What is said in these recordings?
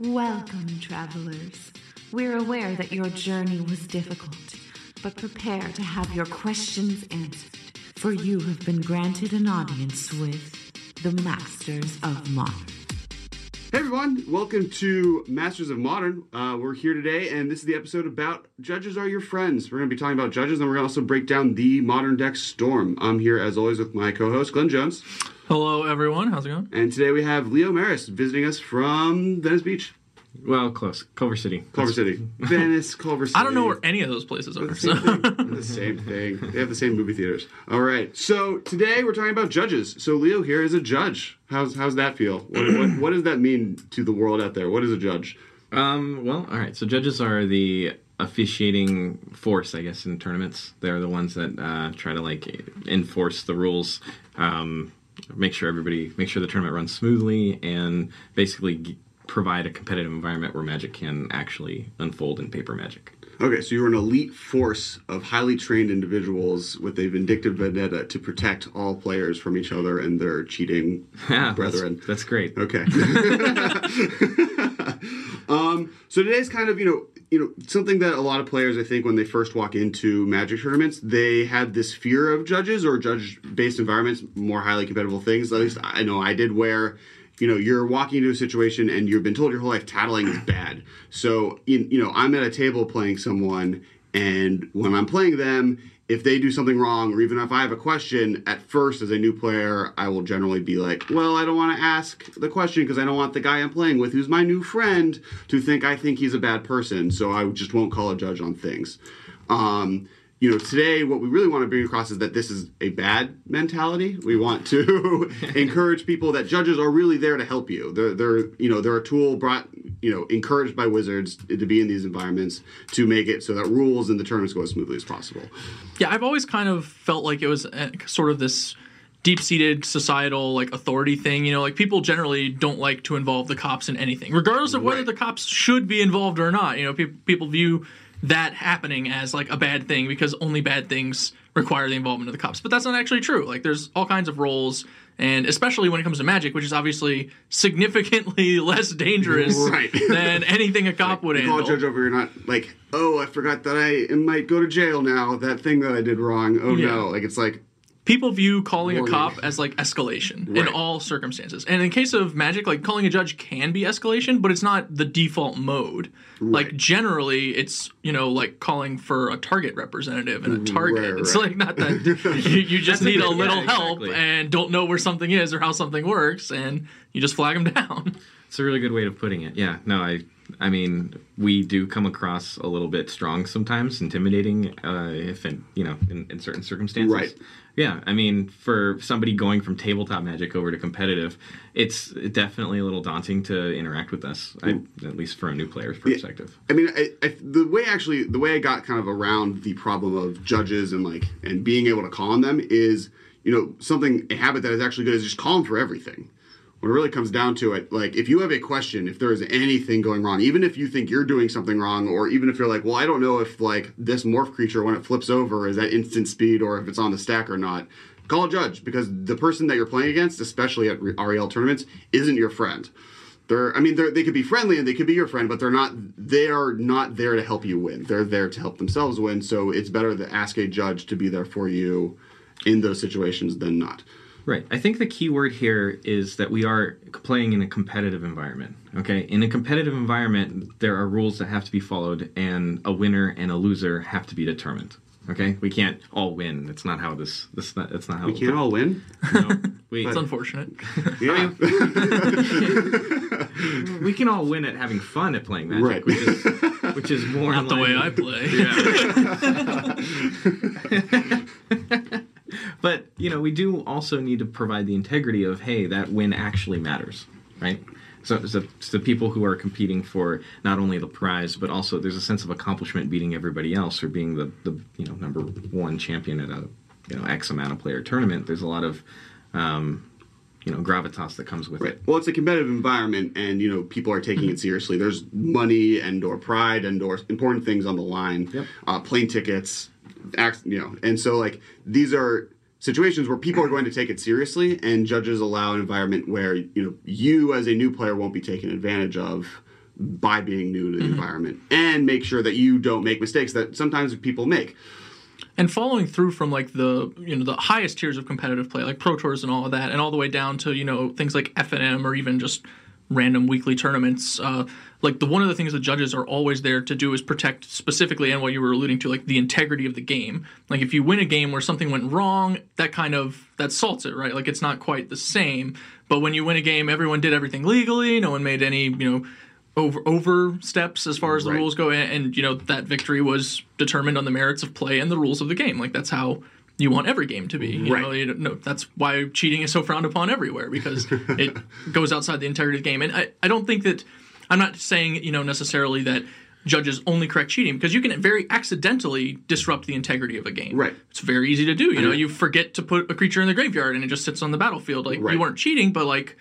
Welcome, travelers. We're aware that your journey was difficult, but prepare to have your questions answered, for you have been granted an audience with the Masters of Modern. Hey everyone, welcome to Masters of Modern. Uh, we're here today, and this is the episode about Judges Are Your Friends. We're going to be talking about judges, and we're going to also break down the Modern Deck Storm. I'm here, as always, with my co host, Glenn Jones. Hello, everyone. How's it going? And today we have Leo Maros visiting us from Venice Beach. Well, close. Culver City. Culver City. Venice, Culver City. I don't know where any of those places are. the So. same thing. the same thing. They have the same movie theaters. All right. So today we're talking about judges. So Leo here is a judge. How's how's that feel? What, what, what does that mean to the world out there? What is a judge? Um, well, all right. So judges are the officiating force, I guess, in tournaments. They're the ones that uh, try to like enforce the rules, um, make sure everybody, make sure the tournament runs smoothly, and basically g- provide a competitive environment where magic can actually unfold in paper magic. Okay, so you're an elite force of highly trained individuals with a vindictive vendetta to protect all players from each other and their cheating Yeah, brethren. That's, that's great. Okay. um, so today's kind of you know you know something that a lot of players I think when they first walk into Magic tournaments they have this fear of judges or judge based environments, more highly competitive things. At least I know I did where. You know, you're walking into a situation and you've been told your whole life tattling is bad. So, you you know, I'm at a table playing someone, and when I'm playing them, if they do something wrong, or even if I have a question, at first as a new player, I will generally be like, well, I don't want to ask the question because I don't want the guy I'm playing with, who's my new friend, to think I think he's a bad person. So I just won't call a judge on things. Um, you know, today what we really want to bring across is that this is a bad mentality. We want to encourage people that judges are really there to help you. They're, they're, you know, they're a tool brought, you know, encouraged by wizards to be in these environments to make it so that rules and the tournaments go as smoothly as possible. yeah, I've always kind of felt like it was uh, sort of this deep-seated societal like authority thing. You know, like people generally don't like to involve the cops in anything, regardless of whether Right. the cops should be involved or not. You know, pe- people view that happening as like a bad thing because only bad things require the involvement of the cops. But that's not actually true. Like there's all kinds of roles and especially when it comes to magic, which is obviously significantly less dangerous Right. than anything a cop would You call a judge over, you're not like, oh, I forgot that I might go to jail now. That thing that I did wrong. Oh Yeah. no! Like it's like, people view calling Warning. a cop as like escalation in Right. all circumstances. And in case of magic, like calling a judge can be escalation, but it's not the default mode. Like generally, it's you know like calling for a target representative and a mm, target. Right, It's right. like not that you, you just need a good- yeah, little help exactly. and don't know where something is or how something works, and you just flag them down. It's a really good way of putting it. Yeah. No, I I mean, we do come across a little bit strong sometimes, intimidating uh if in, you know, in, in certain circumstances. Right. Yeah, I mean, for somebody going from tabletop magic over to competitive, it's definitely a little daunting to interact with us. I, at least from a new player's perspective. I mean, I, I, the way actually, the way I got kind of around the problem of judges and like and being able to call on them is, you know, something a habit that is actually good is just call them for everything. When it really comes down to it, like if you have a question, if there is anything going wrong, even if you think you're doing something wrong, or even if you're like, well, I don't know if like this morph creature when it flips over is at instant speed or if it's on the stack or not, call a judge because the person that you're playing against, especially at REL tournaments, isn't your friend. They're, I mean, they're, they could be friendly and they could be your friend, but they're not. They are not there to help you win. They're there to help themselves win. So it's better to ask a judge to be there for you in those situations than not. Right. I think the key word here is that we are playing in a competitive environment. Okay. In a competitive environment, there are rules that have to be followed, and a winner and a loser have to be determined. Okay. We can't all win. It's not how this. This. Not, that's not how. We can't all win. No, we, It's unfortunate. Yeah. we can all win at having fun at playing magic, Right. which is which is more Not the way I play. But you know, we do also need to provide the integrity of hey, that win actually matters, right? So, so, people who are competing for not only the prize, but also there's a sense of accomplishment beating everybody else or being the, the you know number one champion at a you know X amount of player tournament. There's a lot of um, you know gravitas that comes with Right. it. Well, it's a competitive environment, and you know people are taking it seriously. There's money and or pride and or important things on the line. Yep. Uh, plane tickets, ac- you know, and so like these are situations where people are going to take it seriously, and judges allow an environment where you know you as a new player won't be taken advantage of by being new to the environment and make sure that you don't make mistakes that sometimes people make. and following through from like the you know the highest tiers of competitive play like pro tours and all of that and all the way down to you know things like f&m or even just random weekly tournaments uh, like the one of the things the judges are always there to do is protect specifically and what you were alluding to like the integrity of the game. Like if you win a game where something went wrong that kind of that salts it right? Like it's not quite the same. But when you win a game everyone did everything legally. No one made any you know over oversteps as far as the Right. rules go. And, and you know that victory was determined on the merits of play and the rules of the game. Like that's how you want every game to be. You Right. know you don't- no, that's why cheating is so frowned upon everywhere because it goes outside the integrity of the game. And I, I don't think that i'm not saying you know necessarily that judges only correct cheating because you can very accidentally disrupt the integrity of a game Right. it's very easy to do you know you forget to put a creature in the graveyard and it just sits on the battlefield like Right. you weren't cheating but like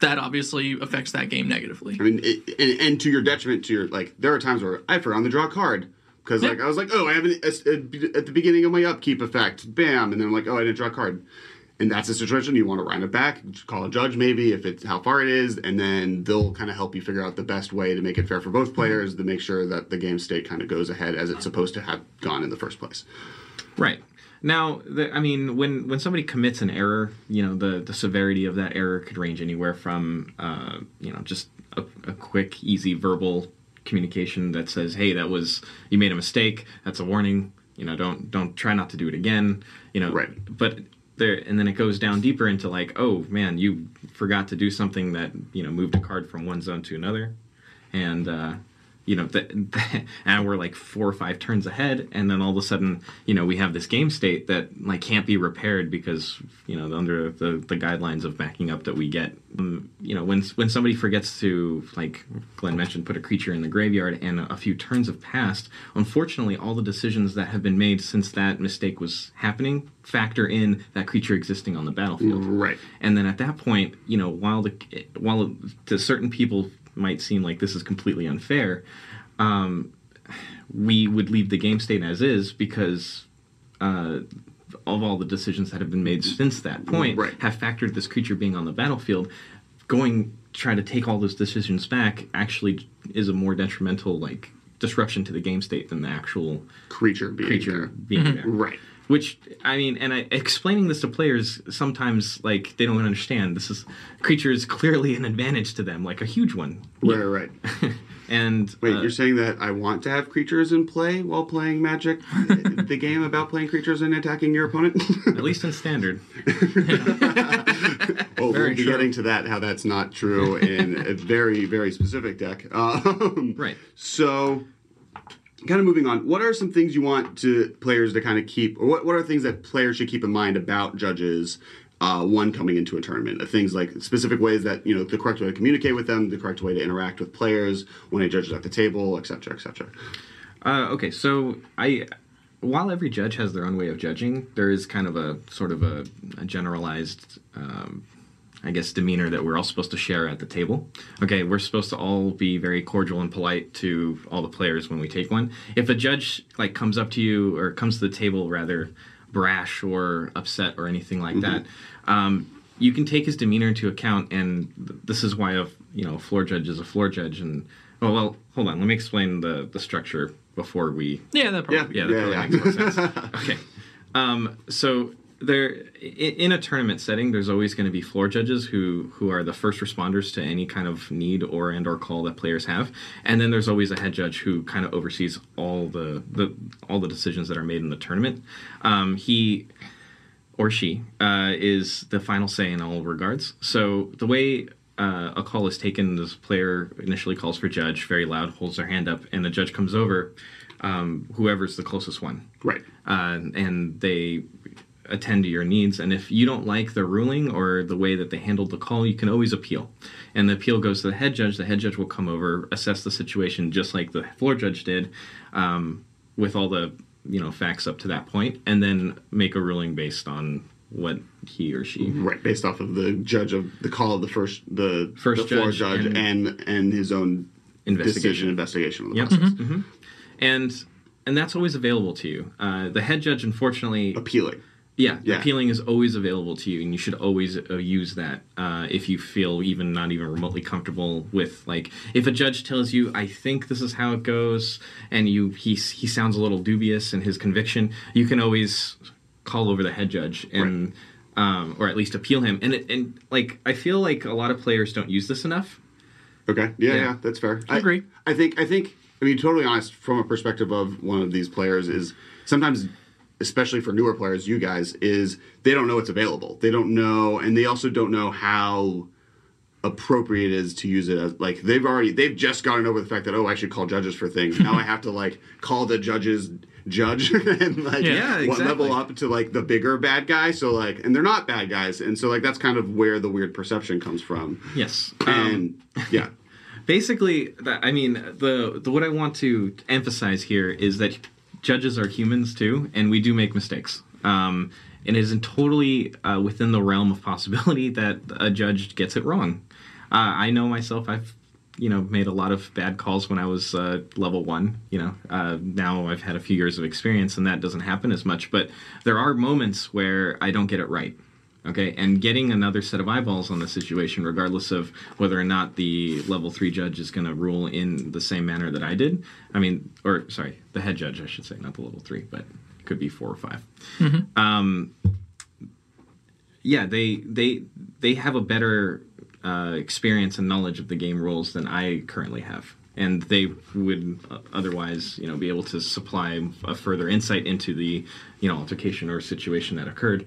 that obviously affects that game negatively I mean, it, and, and to your detriment, to your like, there are times where I forgot to draw a card because like. I was like, oh, I have an, a, at the beginning of my upkeep effect, bam, and then I'm like, oh, I didn't draw a card, and that's a situation you want to round it back, call a judge maybe if it's how far it is, and then they'll kind of help you figure out the best way to make it fair for both players to make sure that the game state kind of goes ahead as it's supposed to have gone in the first place. Right. Now, the, I mean, when when somebody commits an error, you know, the the severity of that error could range anywhere from, uh, you know, just a, a quick, easy verbal communication that says, "Hey, that was you made a mistake. That's a warning. You know, don't don't try not to do it again." You know, Right. But there, and then it goes down deeper into like, "Oh man, you forgot to do something that you know moved a card from one zone to another," and uh, you know, th- and we're like four or five turns ahead, and then all of a sudden, you know, we have this game state that like can't be repaired because you know under the, the guidelines of backing up that we get. Um, you know, when when somebody forgets to like Glenn mentioned, put a creature in the graveyard, and a few turns have passed. Unfortunately, all the decisions that have been made since that mistake was happening factor in that creature existing on the battlefield. Right. And then at that point, you know, while the while to certain people might seem like this is completely unfair, um, we would leave the game state as is because uh, of all the decisions that have been made since that point Right. have factored this creature being on the battlefield. Going try to take all those decisions back actually is a more detrimental like disruption to the game state than the actual Creature being creature there. being there. Right. Which I mean, and I, explaining this to players sometimes like they don't understand. This is creature is clearly an advantage to them, like a huge one. Right, right. And Wait, uh, you're saying that I want to have creatures in play while playing Magic, the game about playing creatures and attacking your opponent? at least in standard, well, Very we'll be true. getting to that, how that's not true in a very, very specific deck. Um, right? So, kind of moving on, what are some things you want to players to kind of keep, or what, what are things that players should keep in mind about judges? Uh, one coming into a tournament, Uh, things like specific ways that you know the correct way to communicate with them, the correct way to interact with players when a judge is at the table, etc., etc. Uh, okay, so I, while every judge has their own way of judging, there is kind of a sort of a, a generalized, um, I guess, demeanor that we're all supposed to share at the table. Okay, we're supposed to all be very cordial and polite to all the players when we take one. If a judge like comes up to you or comes to the table rather brash or upset or anything like that. Um, you can take his demeanor into account, and th- this is why a you know a floor judge is a floor judge. And oh well, hold on, let me explain the the structure before we yeah that probably yeah, that Yeah, probably yeah. makes more sense. Okay. Um, so there, in a tournament setting, there's always going to be floor judges who who are the first responders to any kind of need or and or call that players have, and then there's always a head judge who kind of oversees all the the all the decisions that are made in the tournament. Um, he or she uh, is the final say in all regards. So the way uh, a call is taken, this player initially calls for judge, very loud, holds their hand up, and the judge comes over. Um, whoever's the closest one, Right. uh, and they attend to your needs. And if you don't like the ruling or the way that they handled the call, you can always appeal. And the appeal goes to the head judge. The head judge will come over, assess the situation just like the floor judge did, um, with all the you know facts up to that point, and then make a ruling based on what he or she. Right, based off of the judge of the call of the first the First the floor judge judge and- and and, his own Investigation. decision investigation of the Yep. process. And and that's always available to you. Uh, the head judge, unfortunately, Appealing. Yeah, Yeah. appealing is always available to you, and you should always uh, use that uh, if you feel even not even remotely comfortable with like if a judge tells you, "I think this is how it goes," and you he he sounds a little dubious in his conviction, you can always call over the head judge and um, or at least appeal him. And it, and like I feel like a lot of players don't use this enough. Okay. Yeah, yeah, Yeah. that's fair. I agree. I think I think I mean totally honest from a perspective of one of these players is sometimes especially for newer players, you guys, is they don't know what's available. They don't know and they also don't know how appropriate it is to use it as like they've already they've just gotten over the fact that oh I should call judges for things. now I have to like call the judges judge and like Yeah, what level up to like the bigger bad guy. So like and they're not bad guys. And so like that's kind of where the weird perception comes from. Yes, And um, yeah. basically that i mean the, the what i want to emphasize here is that judges are humans too and we do make mistakes. Um, and it isn't totally uh, within the realm of possibility that a judge gets it wrong. Uh, i know myself i've you know made a lot of bad calls when i was uh, level one you know. Uh, now i've had a few years of experience and that doesn't happen as much but there are moments where i don't get it right Okay, and getting another set of eyeballs on the situation, regardless of whether or not the level three judge is going to rule in the same manner that I did. I mean, or sorry, the head judge, I should say, not the level three, but could be four or 5 Um, yeah, they they they have a better uh, experience and knowledge of the game rules than I currently have, and they would uh, otherwise, you know, be able to supply a further insight into the, you know, altercation or situation that occurred.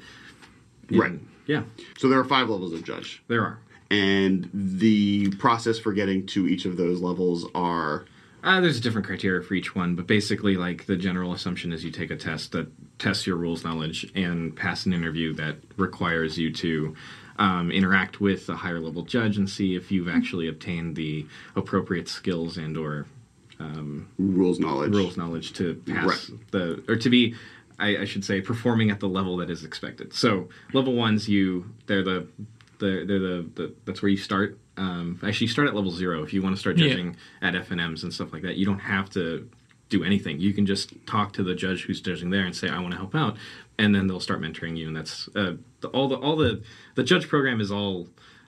Right. Yeah, So there are five levels of judge. there are. and the process for getting to each of those levels are Uh, there's different criteria for each one, but basically, like the general assumption is you take a test that tests your rules knowledge and pass an interview that requires you to um, interact with a higher level judge and see if you've actually obtained the appropriate skills and or rules knowledge. rules knowledge to pass Right. the or to be I, I should say performing at the level that is expected. So level ones you they're the they're, they're the, the that's where you start. Um, actually you start at level zero if you want to start Yeah. judging at FNMs and stuff like that. You don't have to do anything. You can just talk to the judge who's judging there and say I want to help out and then they'll start mentoring you and that's uh, the, all the all the the judge program is all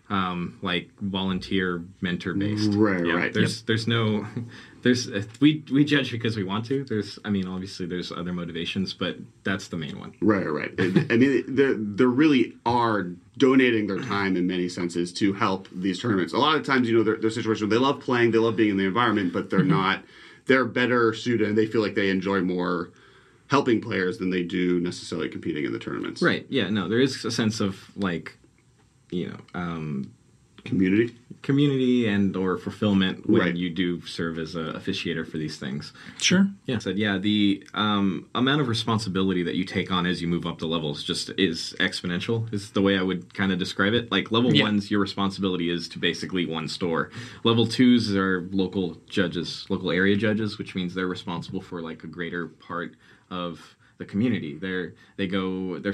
um, like volunteer mentor based Right, right. there's there's no there's we we judge because we want to there's i mean obviously there's other motivations but that's the main one Right, right. I mean, there they really are donating their time in many senses to help these tournaments. A lot of times, you know, they're situations where they love playing, they love being in the environment, but they're not. They're better suited, and they feel like they enjoy more helping players than they do necessarily competing in the tournaments. right yeah no there is a sense of like you know um Community. community and or fulfillment when Right. you do serve as a officiator for these things Sure. Yeah, said yeah. The um, amount of responsibility that you take on as you move up the levels just is exponential. Is the way I would kind of describe it. Like level Yeah. ones, your responsibility is to basically one store. Level twos are local judges, local area judges, which means they're responsible for like a greater part of the community. They're they go they're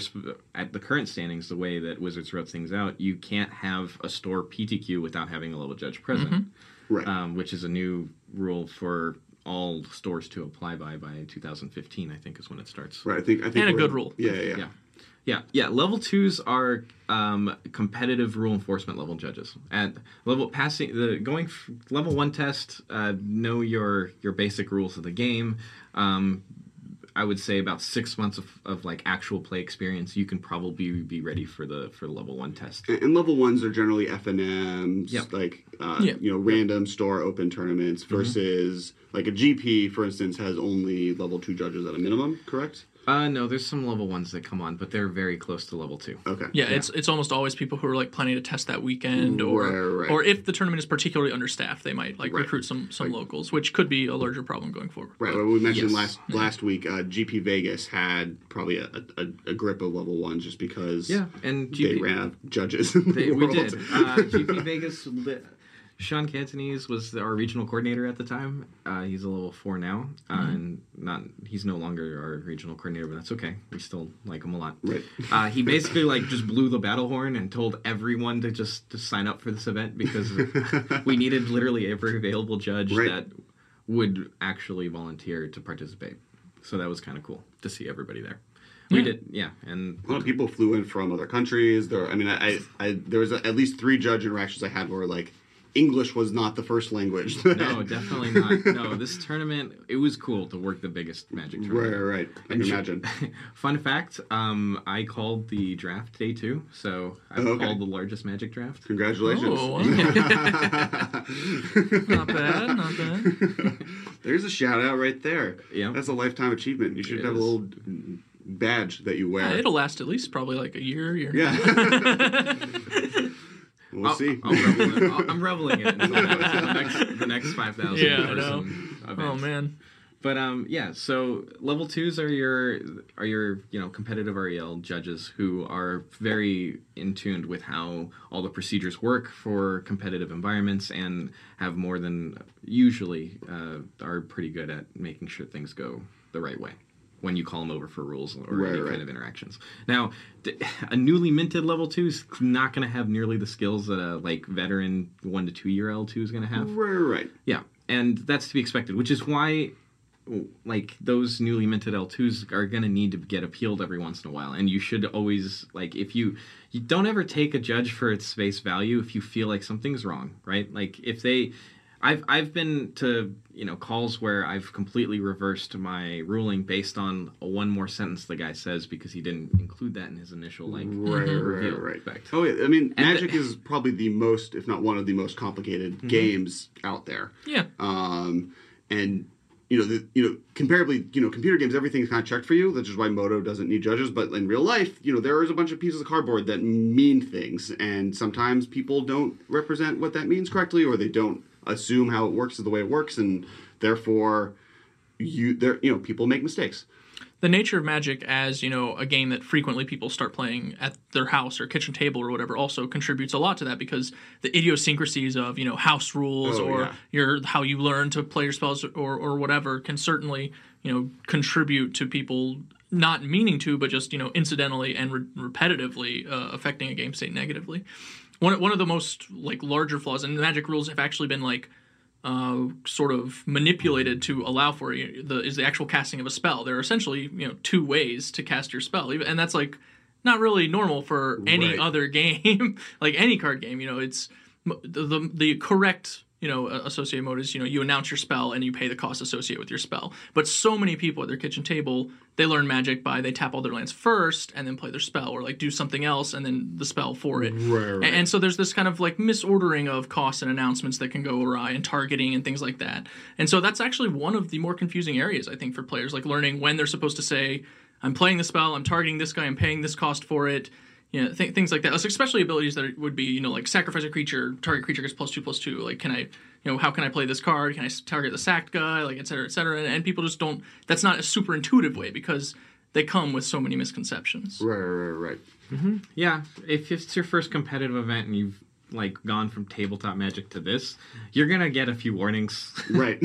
at the current standings. The way that Wizards wrote things out, you can't have a store PTQ without having a level judge present Right. um, which is a new rule for all stores to apply by by 2015. I think is when it starts. right. I think. I think. And a we're- good rule. Yeah, yeah, yeah. Yeah. Yeah, yeah. Level twos are um, competitive rule enforcement level judges. At level passing the going f- level one test, uh, know your your basic rules of the game. Um, I would say about six months of, of like actual play experience, you can probably be ready for the for the level one test. And and level ones are generally F and M's, Yep. like uh, Yeah. you know, random store open tournaments versus like a GP, for instance, has only level two judges at a minimum. Correct? Uh, no, there's some level ones that come on, but they're very close to level two. Okay. Yeah, it's it's almost always people who are like planning to test that weekend, or Right, right. or if the tournament is particularly understaffed, they might like Right. recruit some some locals, which could be a larger problem going forward. Right. Well, we mentioned Yes. last last week, uh, GP Vegas had probably a, a, a grip of level ones just because Yeah, and they GP, ran out of judges. In the They, we did. Uh, GP Vegas. li- Sean Catanese was our regional coordinator at the time. Uh, he's a level four now, uh, Mm-hmm. and not he's no longer our regional coordinator, but that's okay. We still like him a lot. Right. Uh, he basically like just blew the battle horn and told everyone to just to sign up for this event because we needed literally every available judge Right. that would actually volunteer to participate. So that was kind of cool to see everybody there. We Yeah. did, yeah, and A lot of people flew in from other countries. There, I mean, I, I, I there was at least three judge interactions I had where like English was not the first language. no, definitely not. No, this tournament it was cool to work the biggest Magic right, tournament. right, right. I can imagine. Fun fact: um, I called the draft day two, so I Oh, okay. called the largest Magic draft. Congratulations. Oh, not bad, not bad. There's a shout out right there. Yeah. That's a lifetime achievement. You should It have a little badge that you wear. Yeah, it'll last at least probably like a year, year. Yeah. We'll I'll- see. I'll revel in- I'll- I'm reveling in it the next, the next five thousand Yeah, I know. person event. Oh man. But um, yeah. So level twos are your are your you know competitive REL judges who are very in tuned with how all the procedures work for competitive environments and have more than usually uh, are pretty good at making sure things go the right way when you call them over for rules or Right, any right. kind of interactions. Now, a newly minted level two is not going to have nearly the skills that a like veteran one to two year L two is going to have. Right, right. Yeah, and that's to be expected, which is why like those newly minted L2s are going to need to get appealed every once in a while and you should always like if you you don't ever take a judge for its face value if you feel like something's wrong, right? Like if they I've I've been to, you know, calls where I've completely reversed my ruling based on a one more sentence the guy says because he didn't include that in his initial like Right, right, right. Fact. Oh yeah, I mean, And Magic the- is probably the most, if not one of the most complicated games out there. Yeah. Um, and you know, the, you know, comparably, you know, computer games, everything's kind of checked for you. That's just why Modo doesn't need judges. But in real life, you know, there is a bunch of pieces of cardboard that mean things, and sometimes people don't represent what that means correctly, or they don't assume how it works is the way it works, and therefore, you, there, you know, people make mistakes. the nature of Magic as you know a game that frequently people start playing at their house or kitchen table or whatever also contributes a lot to that because the idiosyncrasies of you know house rules Oh, or yeah. your how you learn to play your spells or or whatever can certainly you know contribute to people not meaning to but just you know incidentally and re- repetitively uh, affecting a game state negatively. One one of the most like larger flaws and Magic rules have actually been like uh, sort of manipulated to allow for the is the actual casting of a spell. There are essentially you know two ways to cast your spell, and that's like not really normal for any Right. other game, like any card game. You know, it's the, the correct you know associated mode is you know you announce your spell and you pay the cost associated with your spell. But so many people at their kitchen table they learn magic by they tap all their lands first and then play their spell or like do something else and then the spell for it. Right, right. And, and so there's this kind of like misordering of costs and announcements that can go awry and targeting and things like that. And so that's actually one of the more confusing areas I think for players, like learning when they're supposed to say, "I'm playing the spell, I'm targeting this guy, I'm paying this cost for it." You know, th- things like that. Especially abilities that would be, you know, like sacrifice a creature, target creature gets plus two plus two. Like, can I, you know, how can I play this card? Can i target the sacked guy? Like, et cetera, et cetera. And, and people just don't. That's not a super intuitive way because they come with so many misconceptions. Right, right, right. Yeah, if it's your first competitive event and you've like gone from tabletop magic to this, you're gonna get a few warnings, Right.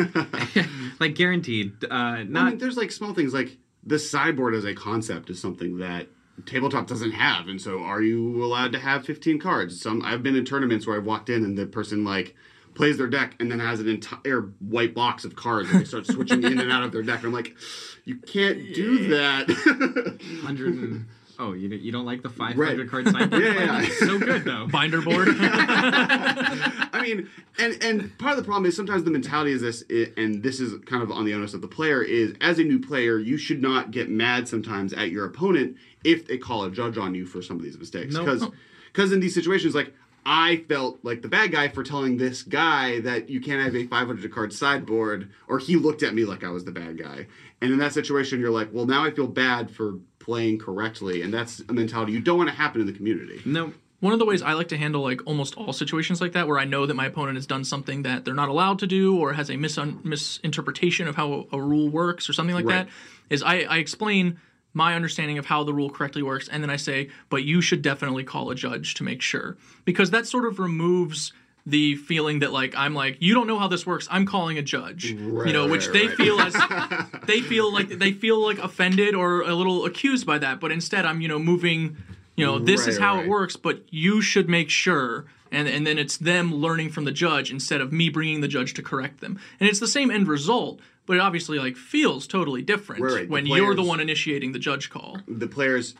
like guaranteed. Uh, I not mean, there's like small things like the sideboard as a concept is something that tabletop doesn't have, and so are you allowed to have 15 cards? Some I've been in tournaments where I've walked in and the person like plays their deck and then has an entire white box of cards and they start switching in and out of their deck. And I'm like, you can't do that. hundred and oh, you you don't like the five Right. card sideboard? Yeah, plan? yeah. It's so good though. Binder board. I mean, and and part of the problem is sometimes the mentality is this, and this is kind of on the onus of the player. Is as a new player, you should not get mad sometimes at your opponent if they call a judge on you for some of these mistakes, because because in these situations, like I felt like the bad guy for telling this guy that you can't have a 500 card sideboard, or he looked at me like I was the bad guy. And in that situation, you're like, well, now I feel bad for playing correctly, and that's a mentality you don't want to happen in the community. No, One of the ways I like to handle like almost all situations like that, where I know that my opponent has done something that they're not allowed to do, or has a misun- misinterpretation of how a, a rule works, or something like Right. that, is I, I explain my understanding of how the rule correctly works, and then I say, but you should definitely call a judge to make sure, because that sort of removes the feeling that like I'm like you don't know how this works. I'm calling a judge, you know, which right, they right. feel as they feel like they feel like offended or a little accused by that, but instead I'm you know moving. You know, this is how right. it works, but you should make sure and and then it's them learning from the judge instead of me bringing the judge to correct them. And it's the same end result, but it obviously like feels totally different Right, right. The when you're the one initiating the judge call. the players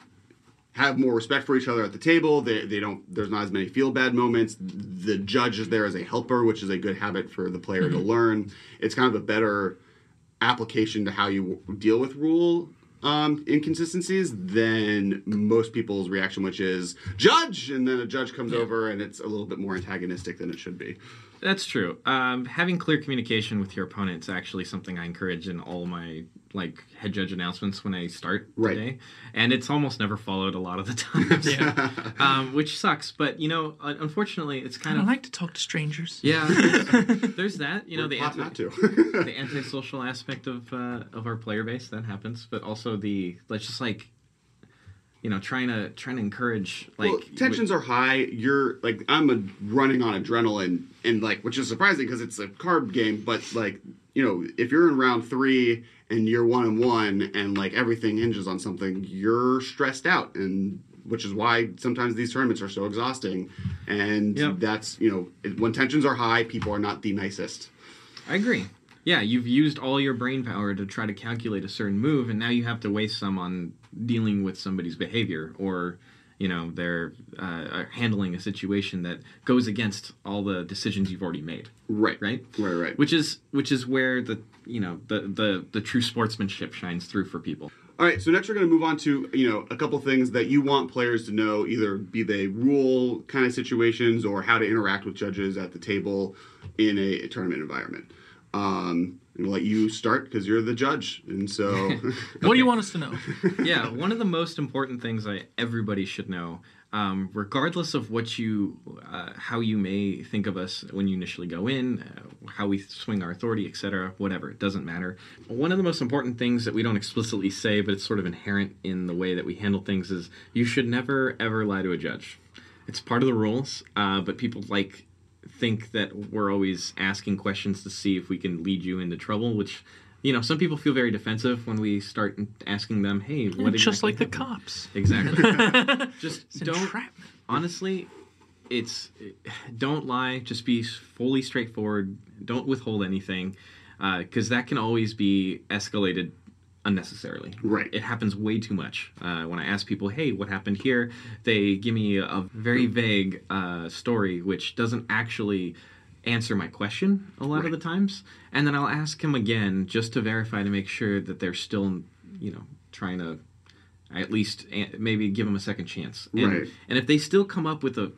have more respect for each other at the table. They, they don't. There's not as many feel bad moments. The judge is there as a helper, which is a good habit for the player to mm-hmm. learn. It's kind of a better application to how you deal with rule um, inconsistencies than most people's reaction, which is judge, and then a judge comes over and it's a little bit more antagonistic than it should be. That's true. Um, having clear communication with your opponent is actually something I encourage in all my like head judge announcements when I start Right. today, and it's almost never followed a lot of the times, Yeah. um, which sucks. But you know, unfortunately, it's kind don't of like to talk to strangers. yeah. There's, there's that. You know, Or the anti- not to. the antisocial aspect of uh, of our player base that happens, but also the let's just like you know trying to trying to encourage like well, tensions are high. You're like I'm a, running on adrenaline, and like which is surprising because it's a card game. But like you know, if you're in round three and you're one and one, and like everything hinges on something, you're stressed out, and which is why sometimes these tournaments are so exhausting. And Yep. that's you know when tensions are high, people are not the nicest. I agree. Yeah, you've used all your brain power to try to calculate a certain move, and now you have to waste some on dealing with somebody's behavior or, you know, they're uh, handling a situation that goes against all the decisions you've already made. Right. Right. Right. Right. Which is which is where the you know the the the true sportsmanship shines through for people. All right, so next we're going to move on to you know a couple things that you want players to know, either be they rule kind of situations or how to interact with judges at the table in a, tournament environment. Um, I'm gonna let you start because you're the judge, and so What do you want us to know? yeah, one of the most important things I everybody should know, um, regardless of what you, uh, how you may think of us when you initially go in, uh, how we swing our authority, etc., whatever, it doesn't matter. One of the most important things that we don't explicitly say, but it's sort of inherent in the way that we handle things, is you should never ever lie to a judge. It's part of the rules, uh, but people like think that we're always asking questions to see if we can lead you into trouble, which. You know, some people feel very defensive when we start asking them, "Hey, what Just exactly like the cops. Exactly. Just It's don't. entrapment. Honestly, it's don't lie. Just be fully straightforward. Don't withhold anything, uh, because that can always be escalated unnecessarily. Right. It happens way too much. Uh, when I ask people, "Hey, what happened here?" They give me a very vague uh, story, which doesn't actually answer my question a lot of the times, and then I'll ask him again just to verify to make sure that they're still, you know, trying to at least a- maybe give them a second chance. And, Right. And if they still come up with a,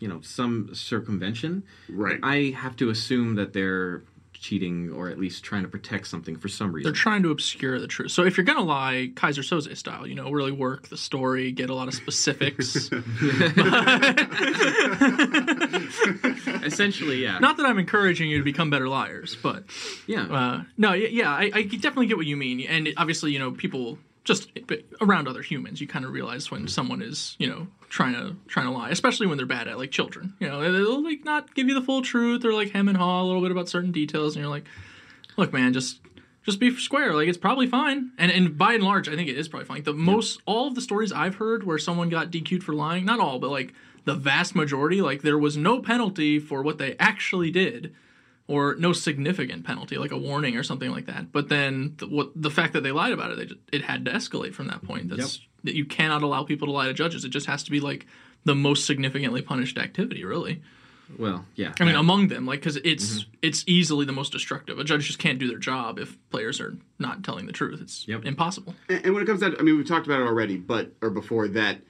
you know, some circumvention, Right. I have to assume that they're cheating or at least trying to protect something for some reason. They're trying to obscure the truth. So if you're gonna lie, Keyser Soze style, you know, really work the story, get a lot of specifics. Essentially, yeah. Not that I'm encouraging you to become better liars, but yeah. uh, no, yeah, I, I definitely get what you mean. And obviously, you know, people just around other humans, you kind of realize when someone is, you know, trying to trying to lie, especially when they're bad at like children. You know, they'll like not give you the full truth or like hem and haw a little bit about certain details, and you're like, look, man, just just be square. Like it's probably fine. And and by and large, I think it is probably fine. The most all of the stories I've heard where someone got DQ'd for lying, not all, but like the vast majority, like there was no penalty for what they actually did or no significant penalty, like a warning or something like that. But then the, what the fact that they lied about it, they just, it had to escalate from that point. That's that you cannot allow people to lie to judges. It just has to be like the most significantly punished activity, really. well, yeah. I mean, that- among them, like because it's Mm-hmm. it's easily the most destructive. A judge just can't do their job if players are not telling the truth. It's Yep. impossible. And, and when it comes down, to, I mean, we've talked about it already, but or before that,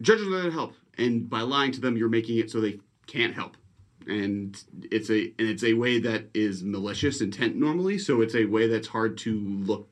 judges are there to help, and by lying to them, you're making it so they can't help, and it's a and it's a way that is malicious intent normally. So it's a way that's hard to look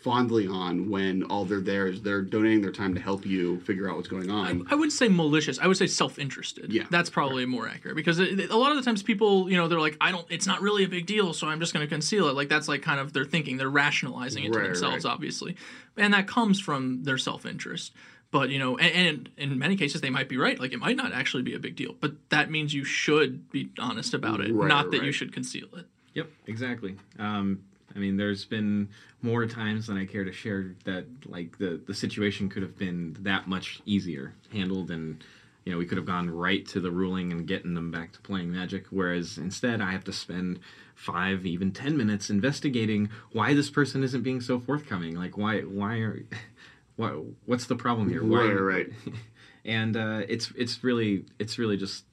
fondly on when all they're there is they're donating their time to help you figure out what's going on. I would say malicious. I would say self-interested. Yeah. that's probably more accurate because it, a lot of the times people, you know, they're like, I don't. It's not really a big deal, so I'm just going to conceal it. Like that's like kind of their thinking. They're rationalizing it to themselves, right. obviously, and that comes from their self-interest. But you know, and, and in many cases they might be right. Like it might not actually be a big deal, but that means you should be honest about it, Right, not that you should conceal it. Yep, exactly. Um, I mean, there's been more times than I care to share that like the the situation could have been that much easier handled, and you you know, we could have gone right to the ruling and getting them back to playing Magic. Whereas instead, I have to spend five, even ten minutes investigating why this person isn't being so forthcoming. Like, why, why are, what, what's the problem here? Why, Right, right. and uh, it's it's really it's really just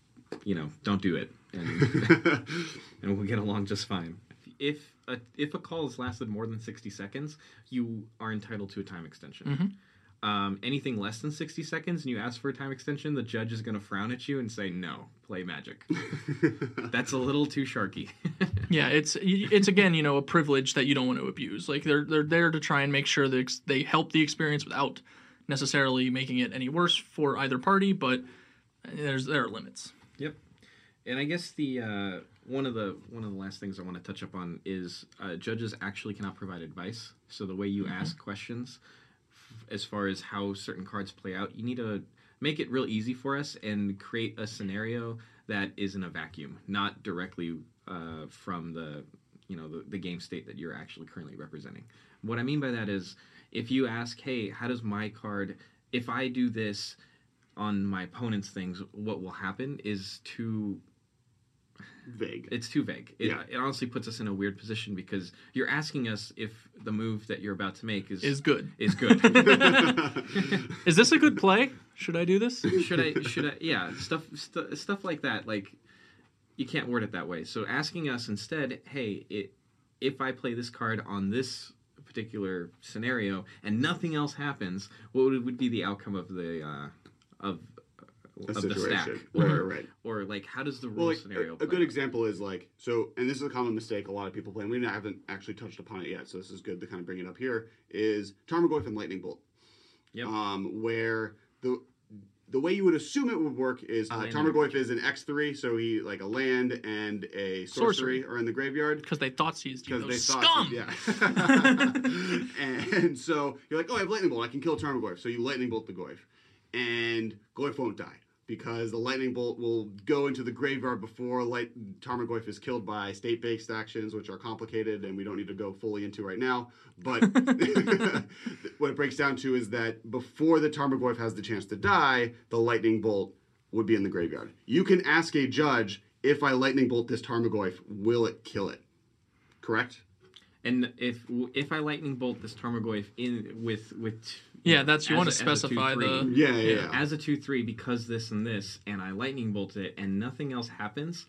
you know don't do it and and we'll get along just fine if a, if a call has lasted more than 60 seconds you are entitled to a time extension um, anything less than 60 seconds and you ask for a time extension the judge is going to frown at you and say no play magic that's a little too sharky Yeah, it's it's again, you know, a privilege that you don't want to abuse. Like they're they're there to try and make sure that they help the experience without necessarily making it any worse for either party. But there's there are limits. Yep. And I guess the uh, one of the one of the last things I want to touch up on is uh, judges actually cannot provide advice. So the way you ask questions, f- as far as how certain cards play out, you need to make it real easy for us and create a scenario that is in a vacuum, not directly uh, from the you know the, the game state that you're actually currently representing. What I mean by that is if you ask, hey, how does my card if I do this on my opponent's things, what will happen is too Vague. it's too vague. It, Yeah. it honestly puts us in a weird position because you're asking us if the move that you're about to make is Is good. is good. Is this a good play? Should I do this? should I should I yeah stuff st- stuff like that like you can't word it that way. So asking us instead, hey, it, if I play this card on this particular scenario and nothing else happens, what would, would be the outcome of the uh, of A of the stack? Right, right, right. Or like how does the rule Well, like, scenario a, a good out? example is like so, and this is a common mistake a lot of people play. And we haven't actually touched upon it yet, so this is good to kind of bring it up here. Is Tarmogoyf and Lightning Bolt? Yep. Um, where the the way you would assume it would work is uh, Tarmogoyf is an X three, so he like a land and a sorcery, Sorcery. are in the graveyard. Because they thought seized you. Because they scum. thought, yeah. and so you're like, oh, I have lightning bolt. I can kill Tarmogoyf. So you lightning bolt the Goyf, and Goyf won't die because the lightning bolt will go into the graveyard before light Tarmogoyf is killed by state-based actions, which are complicated and we don't need to go fully into right now. But what it breaks down to is that before the Tarmogoyf has the chance to die, the lightning bolt would be in the graveyard. You can ask a judge if I lightning bolt this Tarmogoyf, will it kill it? Correct. And if if I lightning bolt this Tarmogoyf in with with Yeah, that's you want to a specify 2-3, the Yeah, yeah, yeah. as a two three because this and this, and I lightning bolt it, and nothing else happens.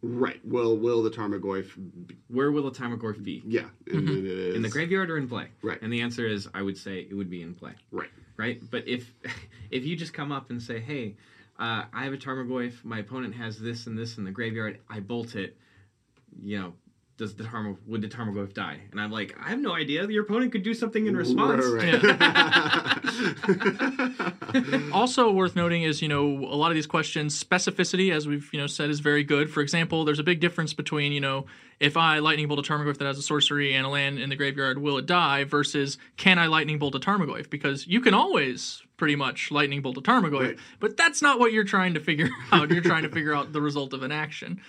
Right. Will will the Tarmogoyf? Be, Where will the Tarmogoyf be? yeah, and then it is Mm-hmm. In the graveyard or in play? Right. And the answer is, I would say it would be in play. Right. Right. But if if you just come up and say, hey, uh, I have a Tarmogoyf, my opponent has this and this in the graveyard, I bolt it, you know. Does the Tarmo would the Tarmogoyf die? And I'm like, I have no idea. Your opponent could do something in response. Right, right. also worth noting is you know a lot of these questions specificity as we've you know said is very good for example there's a big difference between you know if i lightning bolt a tarmogoyf that has a sorcery and a land in the graveyard will it die versus can i lightning bolt a tarmogoyf because you can always pretty much lightning bolt a tarmogoyf Right. but that's not what you're trying to figure out you're trying to figure out the result of an action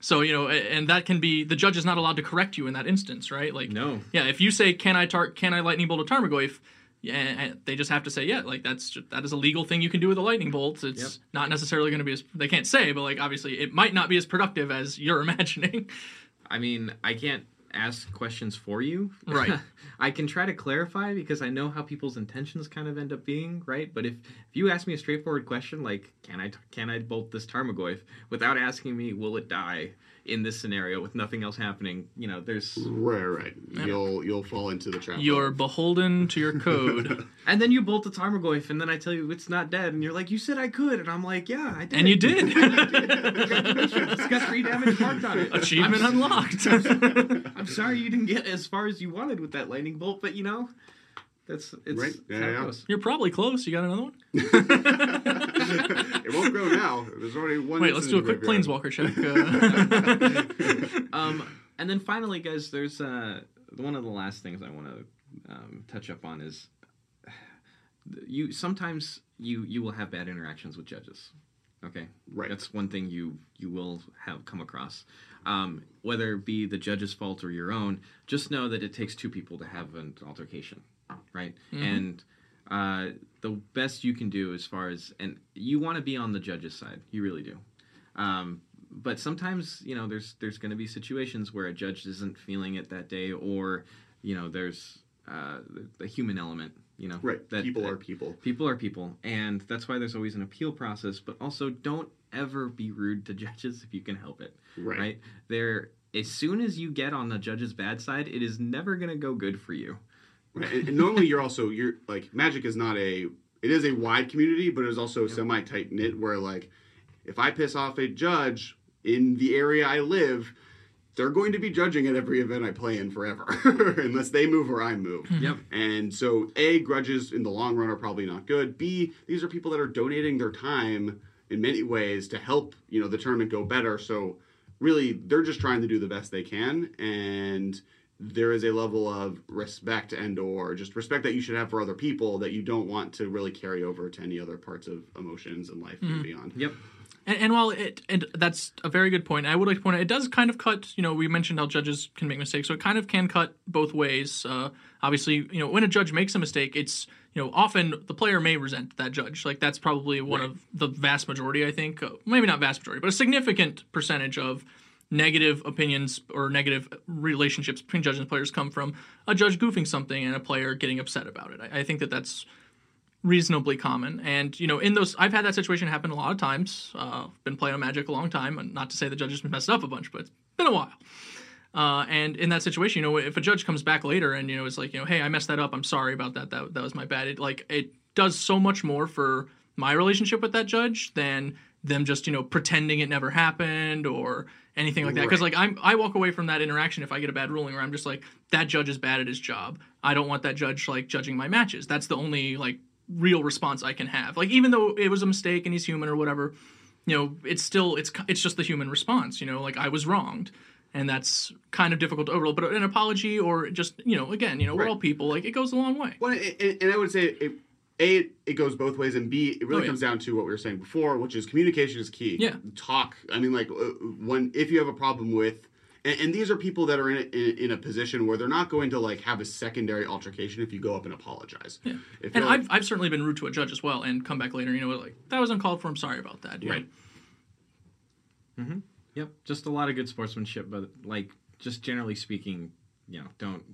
so you know, and that can be the judge is not allowed to correct you in that instance, right? Like, No. yeah, if you say, "Can I tar- Can I lightning bolt a Tarmogoyf?" Yeah, they just have to say, "Yeah." Like that's ju- that is a legal thing you can do with a lightning bolt. It's Yep. not necessarily going to be as they can't say, but like obviously it might not be as productive as you're imagining. I mean, I can't ask questions for you. Right. I can try to clarify because I know how people's intentions kind of end up being, right? But if, if you ask me a straightforward question like, can I can I bolt this Tarmogoyf without asking me, will it die in this scenario with nothing else happening? You know, there's right, right. You'll you'll fall into the trap. You're of- beholden to your code, and then you bolt the Tarmogoyf, and then I tell you it's not dead, and you're like, you said I could, and I'm like, yeah, I did, and you did. it's got three damage marked on it. Achievement I'm, unlocked. I'm sorry you didn't get as far as you wanted with that lightning bolt, but you know, that's it's Right. Yeah, how it yeah. You're probably close. You got another one? It won't grow now. There's already one. Wait, let's do a quick planeswalker check. Uh, um, and then finally, guys, there's uh, one of the last things I want to um, touch up on is you sometimes you you will have bad interactions with judges. Okay, Right. That's one thing you you will have come across. Um, whether it be the judge's fault or your own, just know that it takes two people to have an altercation, right? And uh, the best you can do as far as and you want to be on the judge's side. You really do. Um, but sometimes you know there's there's going to be situations where a judge isn't feeling it that day, or you know there's uh, the, human element. You know, Right. that- people that- are people. People are people, and that's why there's always an appeal process. But also, don't ever be rude to judges if you can help it. Right. Right? There, as soon as you get on the judge's bad side, it is never going to go good for you. And, and normally you're also you're like magic is not a it is a wide community, but it is also semi tight knit where like if I piss off a judge in the area I live, they're going to be judging at every event I play in forever, unless they move or I move. Hmm. Yep. And so, A, grudges in the long run are probably not good. B, these are people that are donating their time in many ways to help, you know, the tournament go better. So, really, they're just trying to do the best they can. And there is a level of respect and or just respect that you should have for other people that you don't want to really carry over to any other parts of emotions and life and beyond. Yep. And, and while it and that's a very good point, I would like to point out it does kind of cut. You know, we mentioned how judges can make mistakes, so it kind of can cut both ways. Uh, obviously, you know, when a judge makes a mistake, it's you know often the player may resent that judge. Like that's probably one of the vast majority. I think uh, maybe not vast majority, but a significant percentage of negative opinions or negative relationships between judges and players come from a judge goofing something and a player getting upset about it. I, I think that that's reasonably common. And you know, in those, I've had that situation happen a lot of times. Uh, been playing Magic a long time, and not to say the judges messed up a bunch, but it's been a while. Uh, and in that situation, you know, if a judge comes back later and you know is like, you know, hey, I messed that up. I'm sorry about that. That that was my bad. It like it does so much more for my relationship with that judge than them just you know pretending it never happened or anything like that. Because like I'm I walk away from that interaction if I get a bad ruling where I'm just like that judge is bad at his job. I don't want that judge like judging my matches. That's the only like real response I can have. Like even though it was a mistake and he's human or whatever, you know, it's still it's it's just the human response. You know, like I was wronged, and that's kind of difficult to overlook. But an apology or just you know, again, you know, we're all people. Like it goes a long way. Well, and, and I would say it, a it, it goes both ways, and b it really Oh, yeah. comes down to what we were saying before, which is communication is key. Yeah. talk. I mean, like uh, when if you have a problem with. And, and these are people that are in a, in, in a position where they're not going to like have a secondary altercation if you go up and apologize. Yeah. If And you're like- I've, I've certainly been rude to a judge as well and come back later, you know, like, that was uncalled for. I'm sorry about that. Yeah. Right. Mm-hmm. Yep. Just a lot of good sportsmanship, but like just generally speaking, you know, don't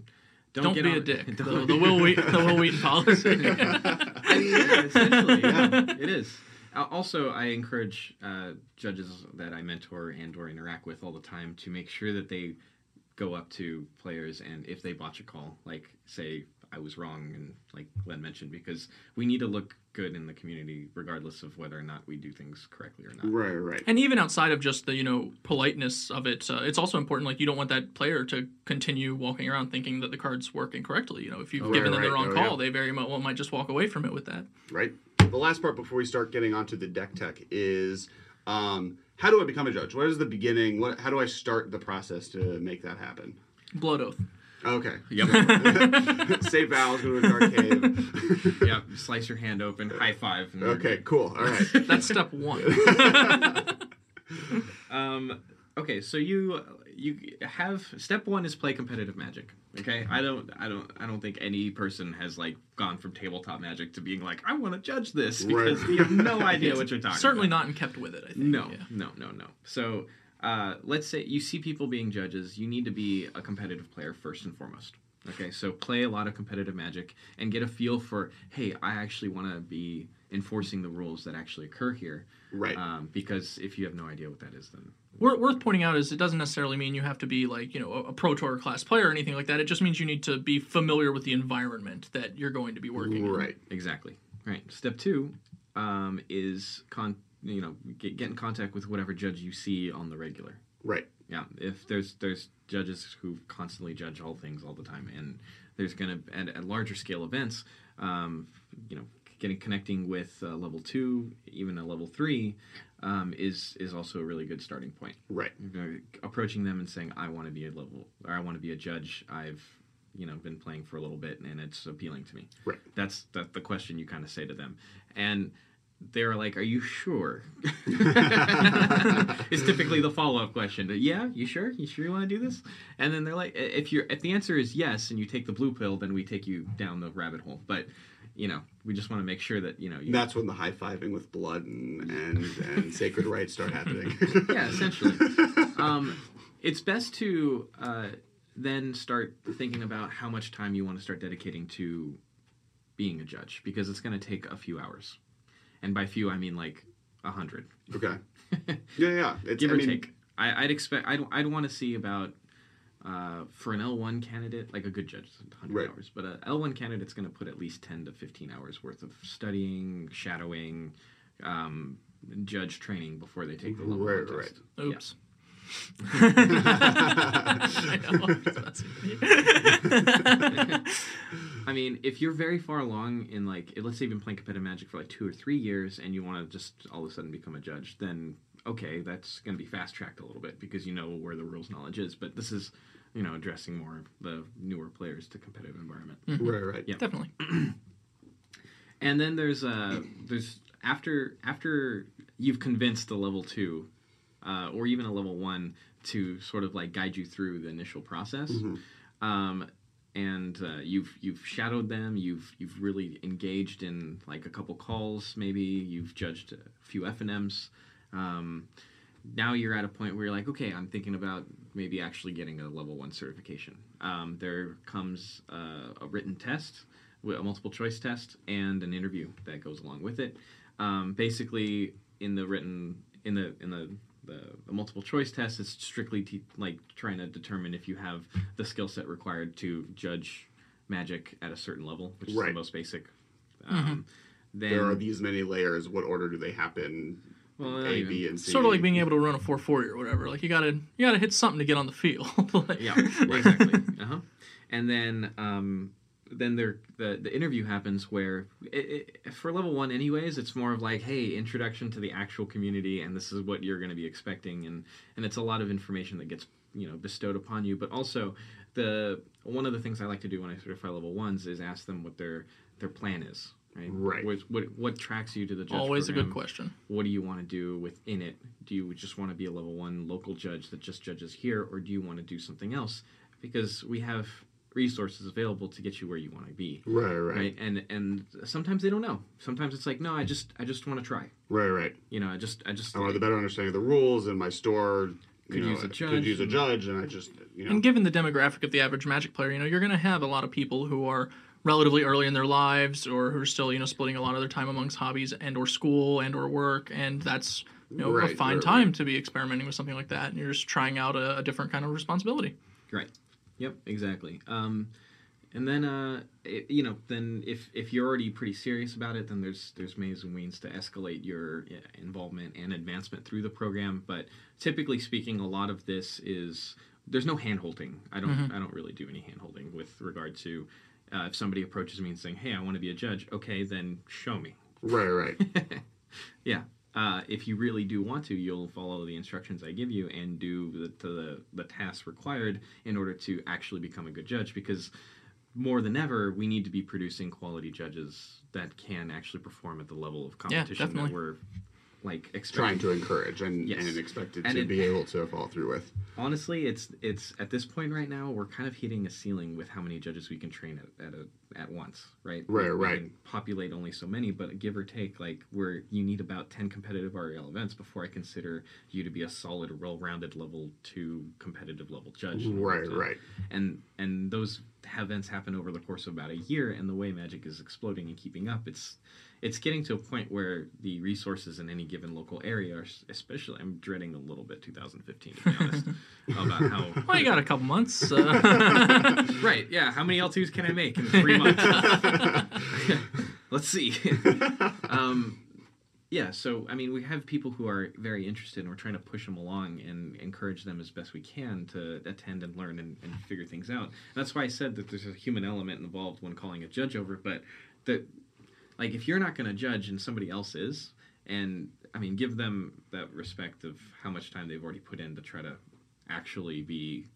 don't, Don't get be on, a dick. The, the Wil Wheaton, the Wil Wheaton policy. I mean, yeah, essentially, yeah, it is. Also, I encourage uh, judges that I mentor and or interact with all the time to make sure that they go up to players and if they botch a call, like say I was wrong and like Glenn mentioned, because we need to look good in the community regardless of whether or not we do things correctly or not. right, right. and even outside of just the, you know, politeness of it, uh, it's also important, like, you don't want that player to continue walking around thinking that the card's working correctly. You know, if you've Oh, given right, them the right. wrong Oh, call, yeah. they very mu- well might just walk away from it with that. right? The last part before we start getting onto the deck tech is um, how do I become a judge? What is the beginning? What how do I start the process to make that happen? Blood oath. Okay. Yep. Say vows, go to a dark cave. yep. Slice your hand open, high five. and Okay, cool. All right. That's step one. Um, okay, so you you have step one is play competitive magic. Okay, I don't I don't I don't think any person has like gone from tabletop magic to being like I want to judge this because Right. you have no idea what you're talking. Certainly about. not and kept with it, I think. No, Yeah. no, no, no. So uh, let's say you see people being judges. You need to be a competitive player first and foremost. Okay, so play a lot of competitive magic and get a feel for, hey, I actually want to be enforcing the rules that actually occur here. Right. Um, because if you have no idea what that is, then worth pointing out is it doesn't necessarily mean you have to be like you know a, a pro tour class player or anything like that. It just means you need to be familiar with the environment that you're going to be working in. Right. Exactly. Right. Step two um, is con- you know get, get in contact with whatever judge you see on the regular. Right. Yeah. If there's there's judges who constantly judge all things all the time, and there's gonna at, at larger scale events, um, you know, getting connecting with uh, level two, even a level three, um, is is also a really good starting point. Right. Approaching them and saying, "I want to be a level, or I want to be a judge. I've, you know, been playing for a little bit, and it's appealing to me." Right. That's that the question you kind of say to them, and they're like, "Are you sure?" it's typically the follow up question. Yeah, you sure? You sure you want to do this? And then they're like, "If you're if the answer is yes, and you take the blue pill, then we take you down the rabbit hole. But you know, we just want to make sure that you know. You, That's when the high fiving with blood and and, and sacred rites start happening. yeah, essentially. um, it's best to uh, then start thinking about how much time you want to start dedicating to being a judge because it's going to take a few hours, and by few I mean like a hundred, okay. Yeah, yeah. It's, give I or mean, take. I, I'd expect. I'd, I'd want to see about. Uh, for an L1 candidate, like a good judge, 100 Right. hours. But a L1 candidate's going to put at least 10 to 15 hours worth of studying, shadowing, um, judge training before they take the level Right, one right. test. Oops. I know, it's messing with you. I mean, if you're very far along in like, let's say you've been playing competitive Magic for like two or three years, and you want to just all of a sudden become a judge, then okay, that's going to be fast tracked a little bit because you know where the rules knowledge is. But this is, you know, addressing more of the newer players to competitive environment. right, right. Yeah. Definitely. And then there's uh there's after after you've convinced the level two, uh, or even a level one to sort of like guide you through the initial process. Um, and uh, you've you've shadowed them. You've you've really engaged in like a couple calls. Maybe you've judged a few FNM's. Um, now you're at a point where you're like, okay, I'm thinking about maybe actually getting a level one certification. Um, there comes uh, a written test, a multiple choice test, and an interview that goes along with it. Um, basically, in the written in the in the the, the multiple choice test is strictly te- like trying to determine if you have the skill set required to judge magic at a certain level, which is Right. the most basic. Um, Then There are these many layers. What order do they happen? Well, not A, even. B, and C. Sort of like being able to run a 440 or whatever. Like you gotta you gotta hit something to get on the field. Like- yeah, exactly. uh-huh. And then um, then there the the interview happens where it, it, for level one, anyways, it's more of like, hey, introduction to the actual community, and this is what you're going to be expecting, and and it's a lot of information that gets you know bestowed upon you, but also the one of the things I like to do when I certify level ones is ask them what their their plan is. Right. Right. What, what, what tracks you to the judge Always a good question. what do you want to do within it? Do you just want to be a level one local judge that just judges here, or do you want to do something else? Because we have resources available to get you where you want to be, Right, right, right? And and sometimes they don't know. Sometimes it's like, no, I just I just want to try. right, right. You know, I just I just I want a better understanding of the rules, and my store you Could know, use a judge. Could judge. use a judge, and I just you know. And given the demographic of the average Magic player, you know, you're going to have a lot of people who are relatively early in their lives or who are still, you know, splitting a lot of their time amongst hobbies and or school and or work, and that's you know a fine right, time right. to be experimenting with something like that, and you're just trying out a, a different kind of responsibility. Right. Yep. Exactly. Um, and then, uh, it, you know, then if if you're already pretty serious about it, then there's there's ways and means to escalate your involvement and advancement through the program. But typically speaking, a lot of this is there's no hand holding. I don't I don't really do any hand holding with regard to uh, if somebody approaches me and saying, "Hey, I want to be a judge." Okay, then show me. right, right. Yeah. Uh, if you really do want to, you'll follow the instructions I give you and do the, the the tasks required in order to actually become a good judge. Because more than ever, we need to be producing quality judges that can actually perform at the level of competition that we're like Trying to encourage and, Yes. and expected And to it- be able to follow through with. Honestly, it's it's at this point right now we're kind of hitting a ceiling with how many judges we can train at at, a, at once, right? Right, We- we right. can populate only so many, but give or take, like where you need about ten competitive REL events before I consider you to be a solid, well-rounded level two competitive level judge. Right, right. And and those events happen over the course of about a year, and the way Magic is exploding and keeping up, it's it's getting to a point where the resources in any given local area are especially i'm dreading a little bit 2015 to be honest about how Well, you got a couple months. Uh, right yeah how many l2s can i make in three months? Let's see. Um, yeah so i mean we have people who are very interested and we're trying to push them along and encourage them as best we can to attend and learn and, and figure things out. That's why i said that there's a human element involved when calling a judge over but that like if you're not going to judge and somebody else is and i mean give them that respect of how much time they've already put in to try to actually be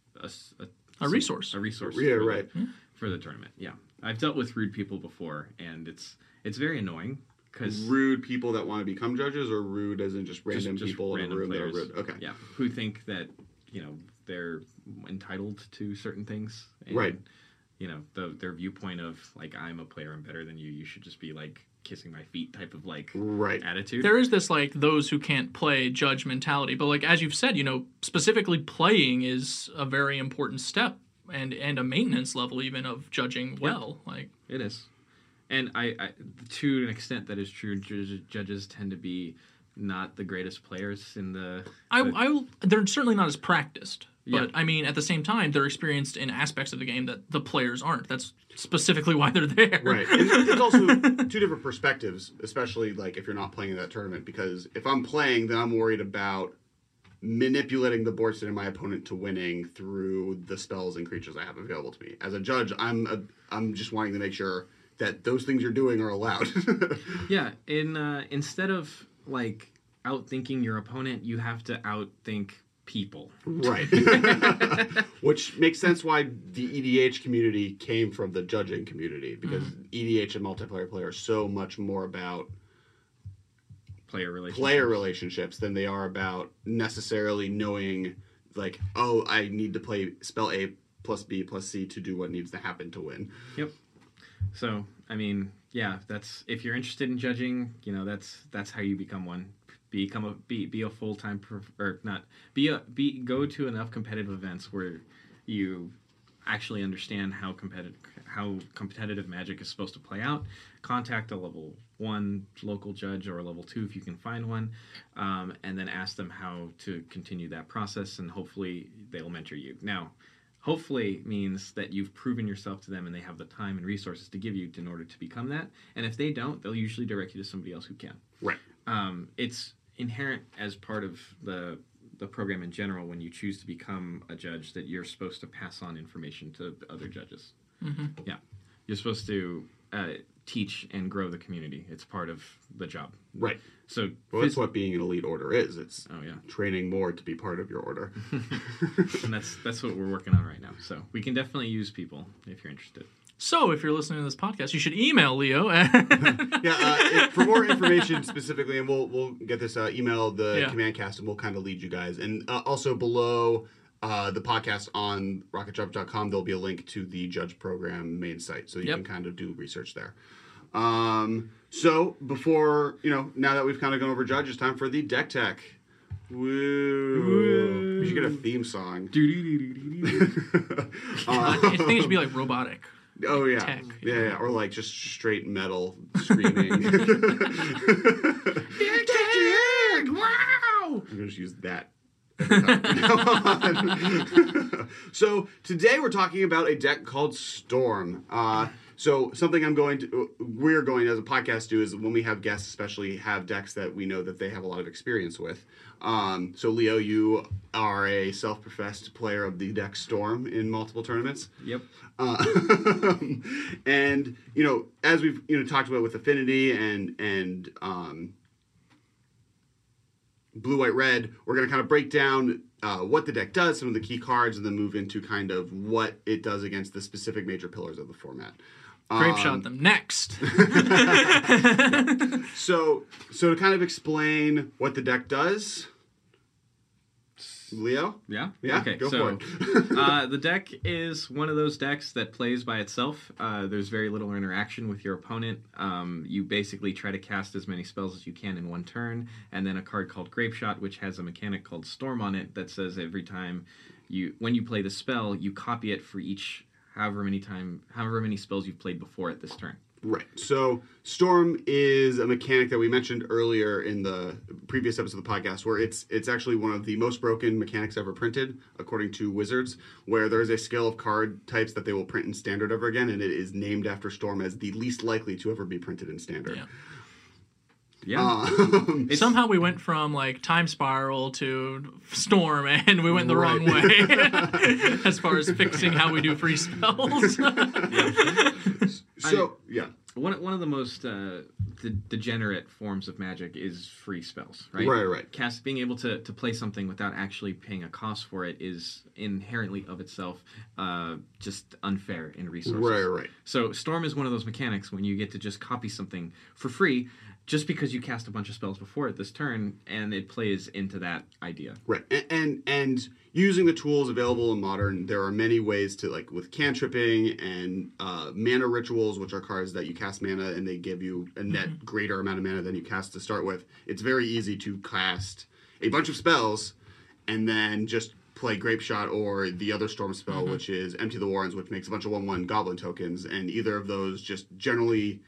a resource. a resource Yeah, for the- right. Hmm. for the tournament yeah i've dealt with rude people before and it's it's very annoying because Rude people that want to become judges, or rude as in just random just people in a random room players, that are rude. Okay. yeah who think that you know they're entitled to certain things and, Right. You know the, their viewpoint of like I'm a player, I'm better than you. You should just be like kissing my feet type of like Right. attitude. there is this like those who can't play judge mentality but like as you've said you know specifically playing is a very important step and and a maintenance level even of judging well like It is, and I, I to an extent that is true. Judges, judges tend to be not the greatest players in the. I, the- I will, they're certainly not as practiced but Yeah. i mean at the same time they're experienced in aspects of the game that the players aren't that's specifically why they're there Right. And there's also two different perspectives, especially like if you're not playing in that tournament. Because if I'm playing, then I'm worried about manipulating the board state of my opponent to winning through the spells and creatures I have available to me. As a judge, I'm a, I'm just wanting to make sure that those things you're doing are allowed. Yeah, in uh, instead of like outthinking your opponent, you have to outthink people. right. Which makes sense why the EDH community came from the judging community because mm-hmm. EDH and multiplayer play are so much more about Player relations. player relationships than they are about necessarily knowing like oh i need to play spell a plus b plus c to do what needs to happen to win Yep. So I mean, yeah, that's if you're interested in judging, you know, that's that's how you become one. Become a be be a full time or not be a be go to enough competitive events where you actually understand how competitive how competitive magic is supposed to play out. Contact a level one local judge or a level two if you can find one, um, and then ask them how to continue that process, and hopefully they'll mentor you. Now, hopefully means that you've proven yourself to them and they have the time and resources to give you in order to become that. And if they don't, they'll usually direct you to somebody else who can. right Um, it's inherent as part of the the program in general when you choose to become a judge that you're supposed to pass on information to other judges. Mm-hmm. Yeah, you're supposed to uh, teach and grow the community. It's part of the job. right So well that's what being an elite order is it's Oh yeah. training more to be part of your order and that's that's what we're working on right now. So we can definitely use people if you're interested. So if you're listening to this podcast you should email leo yeah uh, for more information specifically and we'll we'll get this uh, email the Yeah. command cast and we'll kind of lead you guys and uh, also below uh, the podcast on rocketjump.com there'll be a link to the judge program main site so you Yep. can kind of do research there um, so before you know now that we've kind of gone over judge it's time for the deck tech Woo. We should get a theme song. i think it should be like robotic Oh yeah. tech. yeah, yeah, or like just straight metal screaming. wow I'm gonna just use that. every time from now on. so today we're talking about a deck called Storm. Uh, so something I'm going to, we're going as a podcast do is when we have guests, especially have decks that we know that they have a lot of experience with. Um, so Leo, you are a self-professed player of the deck Storm in multiple tournaments. Yep. Uh, and you know, as we've you know talked about with Affinity and and um, Blue White Red, we're going to kind of break down uh, what the deck does, some of the key cards, and then move into kind of what it does against the specific major pillars of the format. Grape Um, shot them next So, so to kind of explain what the deck does, Leo. Yeah. Yeah, Okay. go so, for it. uh, the deck is one of those decks that plays by itself. Uh, there's very little interaction with your opponent. Um, you basically try to cast as many spells as you can in one turn, and then a card called Grapeshot, which has a mechanic called Storm on it that says every time you, when you play the spell, you copy it for each however many time, however many spells you've played before at this turn. Right. So Storm is a mechanic that we mentioned earlier in the previous episode of the podcast, where it's it's actually one of the most broken mechanics ever printed, according to Wizards, where there is a scale of card types that they will print in Standard ever again, and it is named after Storm as the least likely to ever be printed in Standard. Yeah. Yeah. Um, It's- Somehow we went from like time spiral to storm, and we went the wrong way as far as fixing how we do free spells. so yeah, one, one of the most uh, de- degenerate forms of magic is free spells, right? Right, right. Cast being able to, to play something without actually paying a cost for it is inherently of itself uh, just unfair in resources. right, right. So Storm is one of those mechanics when you get to just copy something for free, just because you cast a bunch of spells before it this turn, and it plays into that idea. Right, and, and and using the tools available in modern, there are many ways to like with cantripping and uh, mana rituals, which are cards that you cast mana and they give you a net greater amount of mana than you cast to start with. It's very easy to cast a bunch of spells and then just play Grapeshot or the other Storm spell, which is Empty the Warrens, which makes a bunch of one one Goblin tokens, and either of those just generally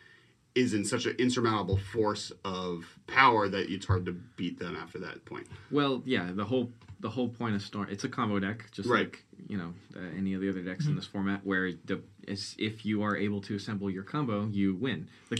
is in such an insurmountable force of power that it's hard to beat them after that point. Well, yeah, the whole the whole point of Storm, it's a combo deck, just Right. like you know uh, any of the other decks in this format, where the is, if you are able to assemble your combo, you win. The,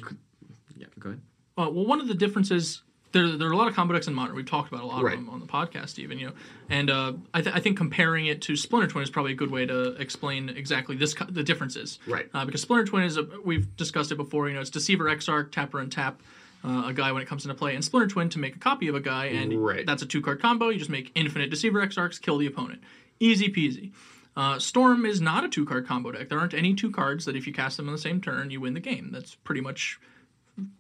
yeah, go ahead. Uh, well, one of the differences there, there are a lot of combo decks in modern. We've talked about a lot Right. of them on the podcast, even you know. And uh, I, th- I think comparing it to Splinter Twin is probably a good way to explain exactly this co- the differences. Right. Uh, because Splinter Twin is a, we've discussed it before. You know, it's Deceiver Exarch, Tapper and Tap. Uh, a guy when it comes into play, and Splinter Twin to make a copy of a guy, and Right. that's a two card combo. You just make infinite Deceiver Exarchs, kill the opponent. Easy peasy. Uh, Storm is not a two card combo deck. There aren't any two cards that if you cast them on the same turn, you win the game. That's pretty much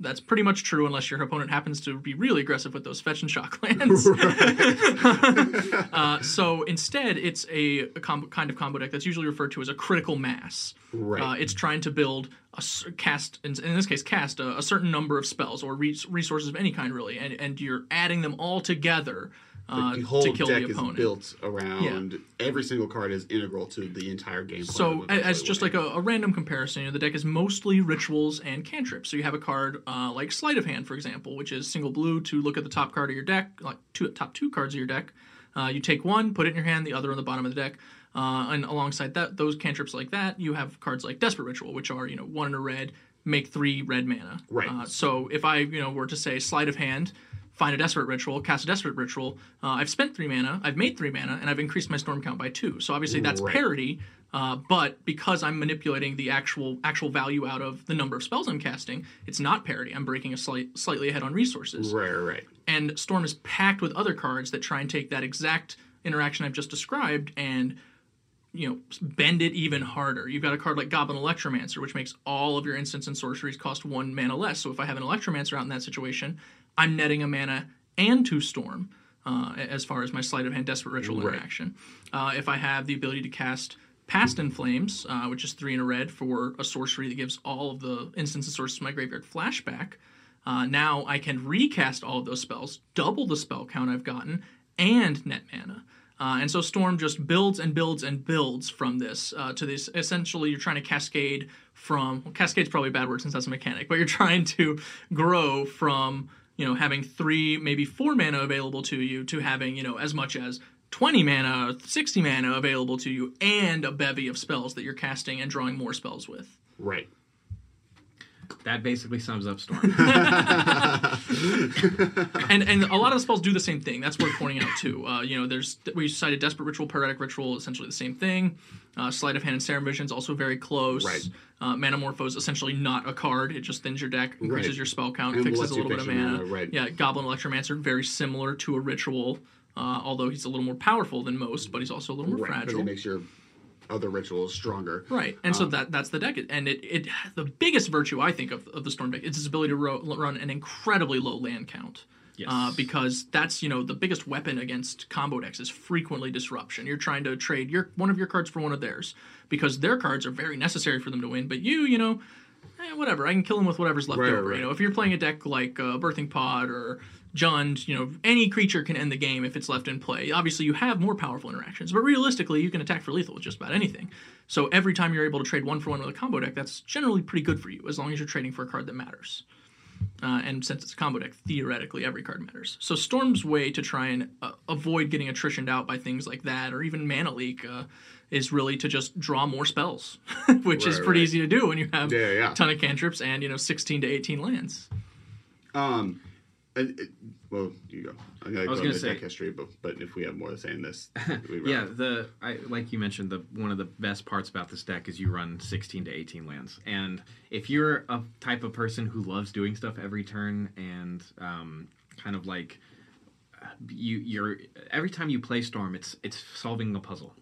that's pretty much true unless your opponent happens to be really aggressive with those fetch and shock lands. uh, so instead, it's a, a combo, kind of combo deck that's usually referred to as a critical mass. Right. Uh, it's trying to build a cast, in, in this case, cast a, a certain number of spells or re- resources of any kind, really, and, and you're adding them all together uh, the whole to kill deck the is built around every single card is integral to the entire game. So, as just like a, a random comparison, you know, the deck is mostly rituals and cantrips. So you have a card uh, like Sleight of Hand, for example, which is single blue to look at the top card of your deck, like two top two cards of your deck. Uh, you take one, put it in your hand, the other on the bottom of the deck. Uh, and alongside that, those cantrips like that, you have cards like Desperate Ritual, which are you know one in a red, make three red mana. Right. Uh, so if I you know were to say Sleight of Hand, find a Desperate Ritual, cast a Desperate Ritual, uh, I've spent three mana, I've made three mana, and I've increased my storm count by two. So obviously that's Right. parity. Uh, but because I'm manipulating the actual actual value out of the number of spells I'm casting, it's not parity. I'm breaking a slight, slightly ahead on resources right, right, right. and Storm is packed with other cards that try and take that exact interaction I've just described and you know bend it even harder. You've got a card like Goblin Electromancer, which makes all of your instants and sorceries cost one mana less. So if I have an Electromancer out in that situation, I'm netting a mana and two Storm. Uh, as far as my sleight of hand desperate ritual Right. interaction, uh, if I have the ability to cast Past in Flames, uh, which is three in a red for a sorcery that gives all of the instants and sources to my graveyard flashback, uh, now I can recast all of those spells, double the spell count I've gotten, and net mana. Uh, and so Storm just builds and builds and builds from this uh, to this. Essentially, you're trying to cascade from. Well, cascade's probably a bad word since that's a mechanic, but you're trying to grow from you know having three, maybe four mana available to you to having you know as much as 20 mana, 60 mana available to you, and a bevy of spells that you're casting and drawing more spells with. Right. That basically sums up Storm. and and a lot of the spells do the same thing. That's worth pointing out too. Uh, you know, there's we cited Desperate Ritual, Pyretic Ritual, essentially the same thing. Uh, Sleight of Hand and Serum Visions also very close. Right. Uh, Manamorphose essentially not a card. It just thins your deck, increases Right. your spell count, And fixes a little bit of mana. mana, right. Yeah, Goblin Electromancer, very similar to a ritual, uh, although he's a little more powerful than most, but he's also a little more Right. Fragile. it makes your other rituals stronger. Right, and so Um, that that's the deck, and it it the biggest virtue I think of, of the Storm deck is its ability to ro- run an incredibly low land count. Yes. Uh, because that's you know the biggest weapon against combo decks is frequently disruption. You're trying to trade your one of your cards for one of theirs because their cards are very necessary for them to win. But you, you know, eh, whatever. I can kill them with whatever's left Right, over. right. You know, if you're playing a deck like uh, Birthing Pod or Jund, you know, any creature can end the game if it's left in play. Obviously, you have more powerful interactions, but realistically, you can attack for lethal with just about anything. So every time you're able to trade one for one with a combo deck, that's generally pretty good for you, as long as you're trading for a card that matters. Uh, and since it's a combo deck, theoretically every card matters. So Storm's way to try and uh, avoid getting attritioned out by things like that, or even mana leak, uh, is really to just draw more spells, which is pretty right. easy to do when you have Yeah, yeah. a ton of cantrips and you know 16 to 18 lands. Um, and it, well, you go. I'm gonna I was go gonna say- deck history, but but if we have more to say in this, we yeah, the I like you mentioned the one of the best parts about this deck is you run 16 to 18 lands, and if you're a type of person who loves doing stuff every turn and um, kind of like uh, you you're every time you play Storm, it's it's solving a puzzle.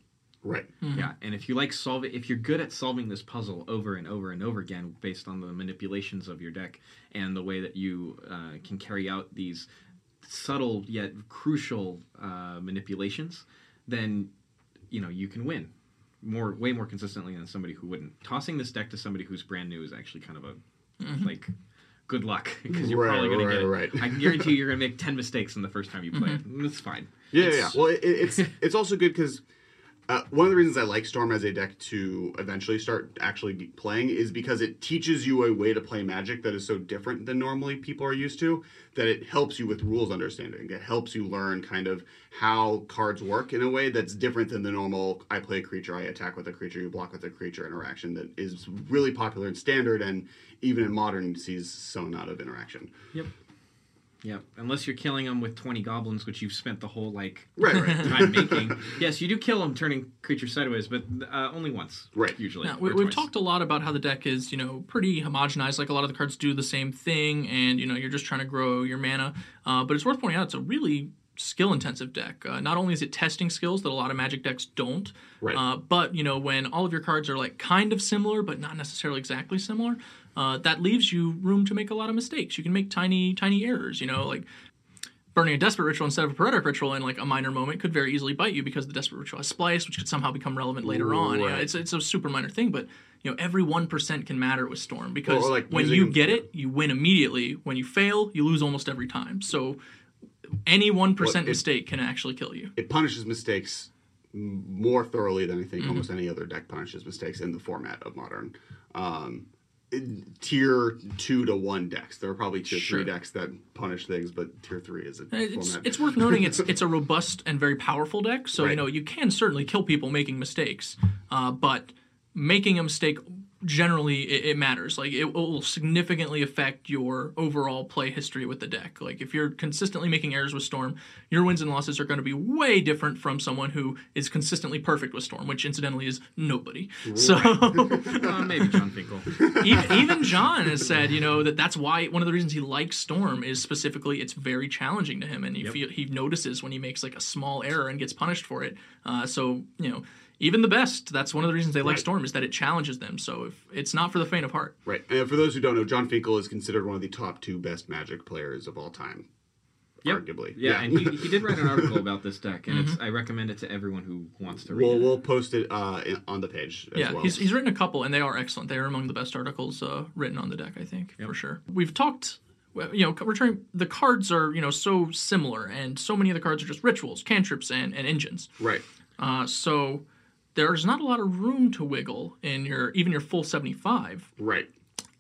Right. Yeah, and if you like solving, if you're good at solving this puzzle over and over and over again, based on the manipulations of your deck and the way that you uh, can carry out these subtle yet crucial uh, manipulations, then you know you can win more, way more consistently than somebody who wouldn't. Tossing this deck to somebody who's brand new is actually kind of a like. Good luck, because you're Right, probably going right, to get it. right. I can guarantee you, you're going to make ten mistakes in the first time you play it. It's fine. Yeah, It's- yeah. Well, it, it's it's also good because uh, one of the reasons I like Storm as a deck to eventually start actually playing is because it teaches you a way to play Magic that is so different than normally people are used to that it helps you with rules understanding. It helps you learn kind of how cards work in a way that's different than the normal I play a creature, I attack with a creature, you block with a creature interaction that is really popular in standard and even in modern sees some amount of interaction. Yep. Yep. Unless you're killing them with 20 goblins, which you've spent the whole like Right, right. time making. Yes, you do kill them, turning creatures sideways, but uh, only once. Right. Usually. Now, we, we've talked a lot about how the deck is, you know, pretty homogenized. Like a lot of the cards do the same thing, and you know, you're just trying to grow your mana. Uh, but it's worth pointing out it's a really skill-intensive deck. Uh, not only is it testing skills that a lot of Magic decks don't, Right. uh, but you know, when all of your cards are like kind of similar but not necessarily exactly similar, uh, that leaves you room to make a lot of mistakes. You can make tiny, tiny errors. You know, like burning a desperate ritual instead of a pyretic ritual in like a minor moment could very easily bite you because the desperate ritual has splice, which could somehow become relevant later on. You know, Right. it's it's a super minor thing, but you know every one percent can matter with storm because like, when you get it, you win immediately. When you fail, you lose almost every time. So any one percent mistake can actually kill you. it punishes mistakes more thoroughly than I Mm-hmm. think almost any other deck punishes mistakes in the format of modern. Um, tier two to one decks. There are probably tier Sure. three decks that punish things, but tier three is a It's, format. it's worth noting it's it's a robust and very powerful deck. So you know you can certainly kill people making mistakes, uh, but making a mistake generally it, it matters. Like it will significantly affect your overall play history with the deck. Like if you're consistently making errors with Storm, your wins and losses are going to be way different from someone who is consistently perfect with Storm, which incidentally is nobody. So. Uh, maybe Jon Finkel. even, even Jon has said, you know, that that's why one of the reasons he likes Storm is specifically it's very challenging to him, and he feel, he notices when he makes like a small error and gets punished for it. Uh, so you know, even the best, that's one of the reasons they like Storm is that it challenges them. So if it's not for the faint of heart. right. And for those who don't know, Jon Finkel is considered one of the top two best Magic players of all time. Yep. Arguably. Yeah, and he, he did write an article about this deck, and Mm-hmm. it's I recommend it to everyone who wants to read we'll it. we'll post it uh, in, on the page as Yeah, well. he's, he's written a couple, and they are excellent. They are among the best articles uh, written on the deck, I think, for sure. We've talked, you know, returning the cards are you know so similar, and so many of the cards are just rituals, cantrips, and, and engines. right. Uh, so there's not a lot of room to wiggle in your even your full 75. Right.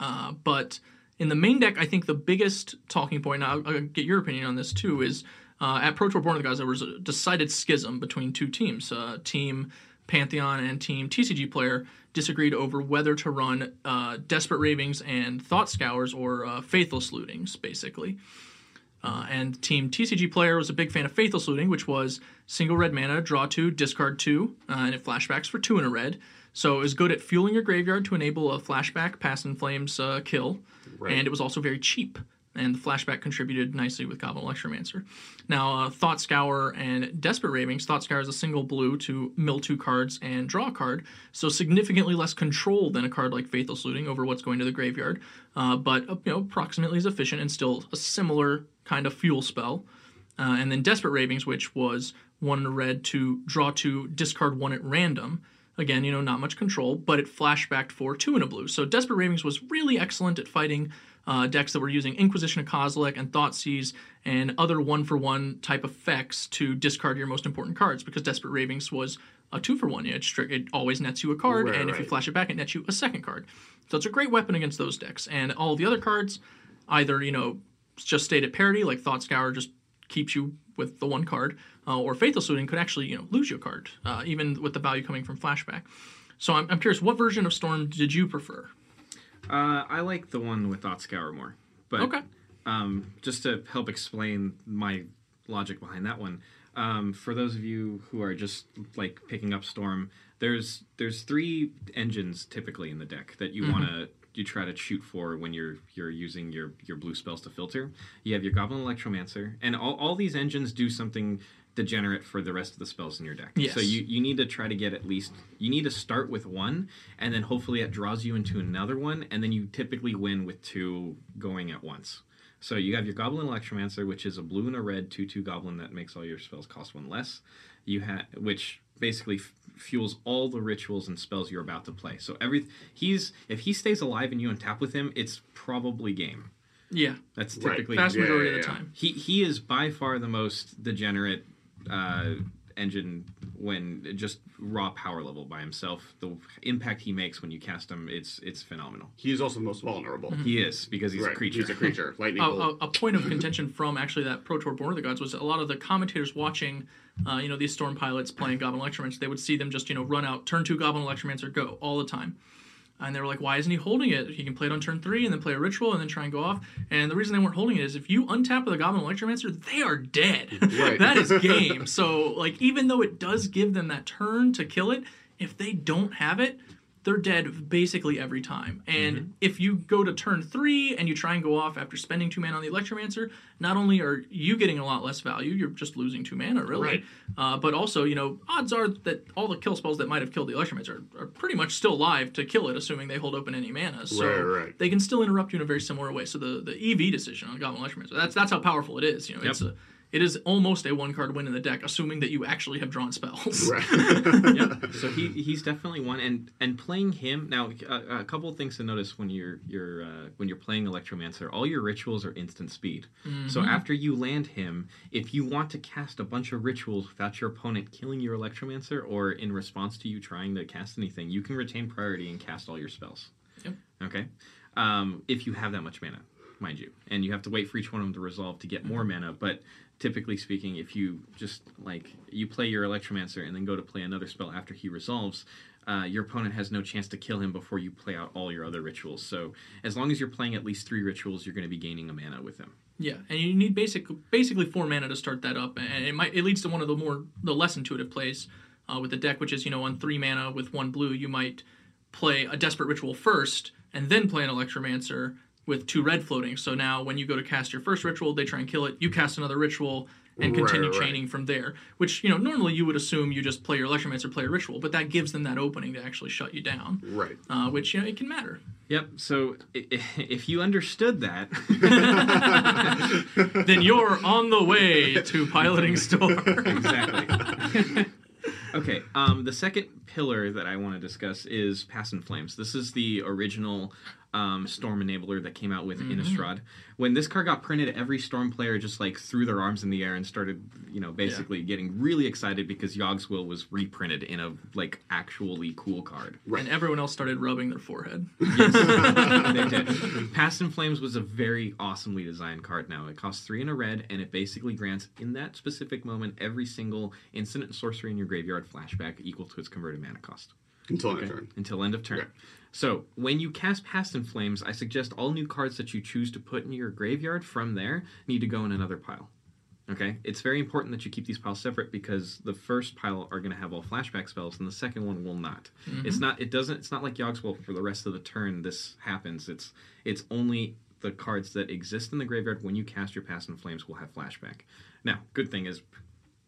Uh, but in the main deck, I think the biggest talking point, and I'll, I'll get your opinion on this too, is uh, at Pro Tour Born of the Gods, there was a decided schism between two teams. Uh, team Pantheon and Team TCG player disagreed over whether to run uh, Desperate Ravings and Thought Scours or uh, Faithless Lootings, basically. Uh, and Team TCG player was a big fan of Faithless Looting, which was single red mana, draw two, discard two, uh, and it flashbacks for two in a red. So it was good at fueling your graveyard to enable a flashback, Past in Flames uh, kill, Right. and it was also very cheap. And the flashback contributed nicely with Goblin Electromancer. Now, uh, Thought Scour and Desperate Ravings. Thought Scour is a single blue to mill two cards and draw a card, so significantly less control than a card like Faithless Looting over what's going to the graveyard, uh, but uh, you know approximately as efficient and still a similar kind of fuel spell. Uh, and then Desperate Ravings, which was one in a red to draw two, discard one at random. Again, you know, not much control, but it flashbacked for two in a blue. So Desperate Ravings was really excellent at fighting uh, decks that were using Inquisition of Kozilek and Thought Thoughtseize and other one for one type effects to discard your most important cards because Desperate Ravings was a two for one. It, stri- it always nets you a card, Right, and if you flash it back, it nets you a second card. So it's a great weapon against those decks. And all the other cards, either, you know, just stayed at parity, like Thought Scour just keeps you with the one card, uh, or Faithless Looting could actually, you know, lose you a card, uh, even with the value coming from flashback. So I'm, I'm curious, what version of Storm did you prefer? Uh, I like the one with Thought Scour more. But Okay. um, just to help explain my logic behind that one, um, for those of you who are just like picking up Storm, there's there's three engines typically in the deck that you want to you try to shoot for when you're you're using your your blue spells to filter. You have your Goblin Electromancer, and all, all these engines do something degenerate for the rest of the spells in your deck. Yes. So you, you need to try to get at least you need to start with one and then hopefully it draws you into another one and then you typically win with two going at once. So you have your Goblin Electromancer, which is a blue and a red two-two goblin that makes all your spells cost one less. You have which basically f- fuels all the rituals and spells you're about to play. So every he's if he stays alive and you untap with him, it's probably game. Yeah, That's Right. typically vast Yeah, majority yeah, of the yeah. time. he he is by far the most degenerate uh, engine when just raw power level by himself. The impact he makes when you cast him, it's it's phenomenal. He is also the most vulnerable. He is because he's Right. a creature. He's a creature. Lightning a, bolt. a, a point of contention from actually that Pro Tour Born of the Gods was a lot of the commentators watching, uh, you know, these Storm pilots playing Goblin Electromancer, they would see them just, you know, run out, turn two Goblin Electromancer, go all the time. And they were like, why isn't he holding it? He can play it on turn three and then play a ritual and then try and go off. And the reason they weren't holding it is if you untap with a Goblin Electromancer, they are dead. Right. that is game. So, like, even though it does give them that turn to kill it, if they don't have it, they're dead basically every time. And if you go to turn three and you try and go off after spending two mana on the Electromancer, not only are you getting a lot less value, you're just losing two mana, really. Right. Uh, but also, you know, odds are that all the kill spells that might have killed the Electromancer are, are pretty much still alive to kill it, assuming they hold open any mana. So Right, right. they can still interrupt you in a very similar way. So the, the EV decision on Goblin Electromancer, that's that's how powerful it is. You know, it's a it is almost a one card win in the deck, assuming that you actually have drawn spells. Right. yeah. So he he's definitely one, and and playing him now. A, a couple of things to notice when you're you're uh, when you're playing Electromancer, all your rituals are instant speed. So after you land him, if you want to cast a bunch of rituals without your opponent killing your Electromancer, or in response to you trying to cast anything, you can retain priority and cast all your spells. Yep. Okay. Um, if you have that much mana, mind you, and you have to wait for each one of them to resolve to get more mana. But typically speaking, if you just like you play your Electromancer and then go to play another spell after he resolves, uh, your opponent has no chance to kill him before you play out all your other rituals. So as long as you're playing at least three rituals, you're going to be gaining a mana with him. Yeah, and you need basic basically four mana to start that up, and it might it leads to one of the more the less intuitive plays uh, with the deck, which is you know on three mana with one blue, you might play a desperate ritual first, and then play an electromancer with two red floating. So now when you go to cast your first ritual, they try and kill it. You cast another ritual and continue right. chaining from there. Which you know normally you would assume you just play your electromancer, play a ritual, but that gives them that opening to actually shut you down. right. Uh, which you know it can matter. Yep. So i- i- if you understood that, then you're on the way to piloting store. exactly. okay. Um, the second pillar that I want to discuss is Past in Flames. This is the original um, Storm Enabler that came out with Innistrad. When this card got printed, every Storm player just like threw their arms in the air and started, you know, basically getting really excited because Yogg's Will was reprinted in a like actually cool card. And everyone else started rubbing their forehead. they did. Past in Flames was a very awesomely designed card now. It costs three and a red, and it basically grants, in that specific moment, every single instant sorcery in your graveyard flashback equal to its converted mana cost. Until end of turn. Until end of turn. Right. So, when you cast Past in Flames, I suggest all new cards that you choose to put in your graveyard from there need to go in another pile. Okay? It's very important that you keep these piles separate because the first pile are going to have all flashback spells and the second one will not. Mm-hmm. It's not it doesn't it's not like Yogg's Will for the rest of the turn this happens. It's it's only the cards that exist in the graveyard when you cast your Past in Flames will have flashback. Now, good thing is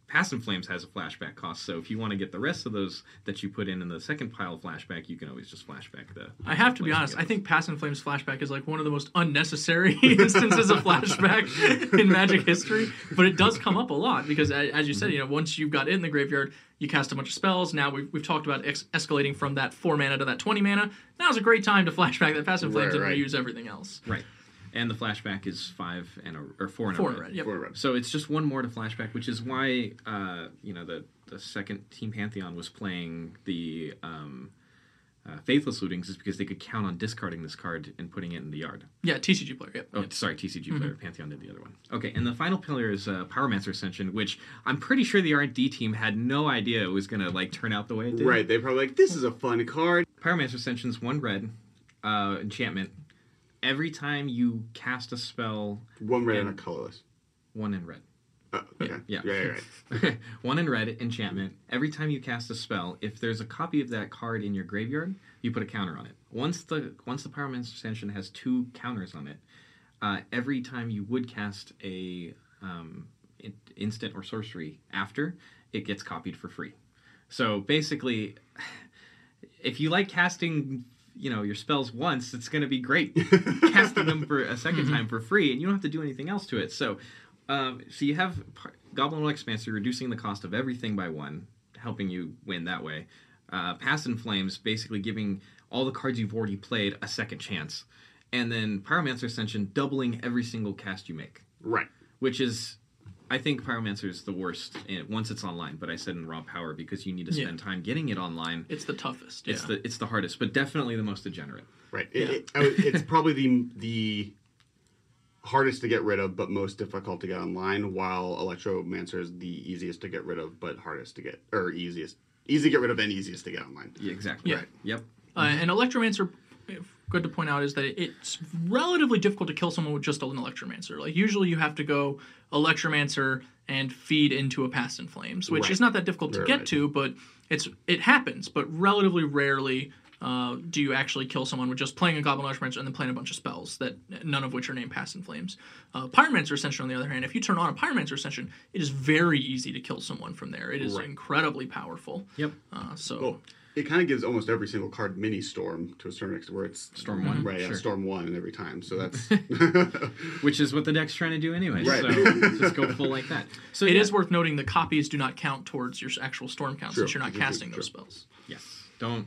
Past in Flames has a flashback cost, so if you want to get the rest of those that you put in in the second pile of flashback, you can always just flashback the. I have to be honest. I think Past in Flames flashback is like one of the most unnecessary instances of flashback in Magic history, but it does come up a lot because, as you said, mm-hmm. you know, once you've got it in the graveyard, you cast a bunch of spells. Now we've, we've talked about ex- escalating from that four mana to that twenty mana. Now's a great time to flashback that Past in Flames Right, and right. reuse everything else. Right, and the flashback is five and a, or four and Four a in red. red. Yep. Four red. So it's just one more to flashback, which is why uh, you know the the second Team Pantheon was playing the um, uh, Faithless Lootings is because they could count on discarding this card and putting it in the yard. Yeah, TCG player. Yep. Oh, yep. sorry, TCG player. Pantheon did the other one. Okay, and the final pillar is uh, Pyromancer Ascension, which I'm pretty sure the R&D team had no idea it was going to like turn out the way it did. Right. They probably like this is a fun card. Pyromancer Ascension's one red uh, enchantment. Every time you cast a spell, One red and And- a colorless. one in red. Oh, okay. Yeah. Yeah. Yeah. Right. one in red enchantment. Every time you cast a spell, if there's a copy of that card in your graveyard, you put a counter on it. Once the once the Pyromancer Ascension has two counters on it, uh, every time you would cast a um, in- instant or sorcery after, it gets copied for free. So basically, if you like casting, you know, your spells once, it's going to be great casting them for a 2nd time for free, and you don't have to do anything else to it. So, um, so you have par- Goblin Electromancer reducing the cost of everything by one, helping you win that way. Uh, Past in Flames basically giving all the cards you've already played a second chance, and then Pyromancer Ascension doubling every single cast you make Right. which is I think Pyromancer is the worst once it's online. But I said in raw power because you need to Yeah. spend time getting it online. It's the toughest. It's yeah. the it's the hardest, but definitely the most degenerate. Right. It, it- it's probably the the hardest to get rid of, but most difficult to get online. While Electromancer is the easiest to get rid of, but hardest to get, or easiest, easy to get rid of and easiest to get online. Yeah, exactly. Yeah. Right. Yep. Uh, and Electromancer, good to point out, is that it's relatively difficult to kill someone with just an Electromancer. Like usually you have to go Electromancer and feed into a Past in Flames, which Right. is not that difficult to Right, get right. to, but it's it happens. But relatively rarely uh, do you actually kill someone with just playing a Goblin Electromancer and then playing a bunch of spells that none of which are named Past in Flames. Uh, Pyromancer Ascension, on the other hand, if you turn on a Pyromancer Ascension, it is very easy to kill someone from there. It is Right. incredibly powerful. Yep. Uh, so. Well, it kind of gives almost every single card mini storm to a certain extent, where it's Storm one, right? Yeah, storm one every time. So that's Which is what the deck's trying to do anyway. Right. So just go full like that. So It yeah. is worth noting the copies do not count towards your actual storm count True. since you're not True, true, casting true. those spells. Yes. Don't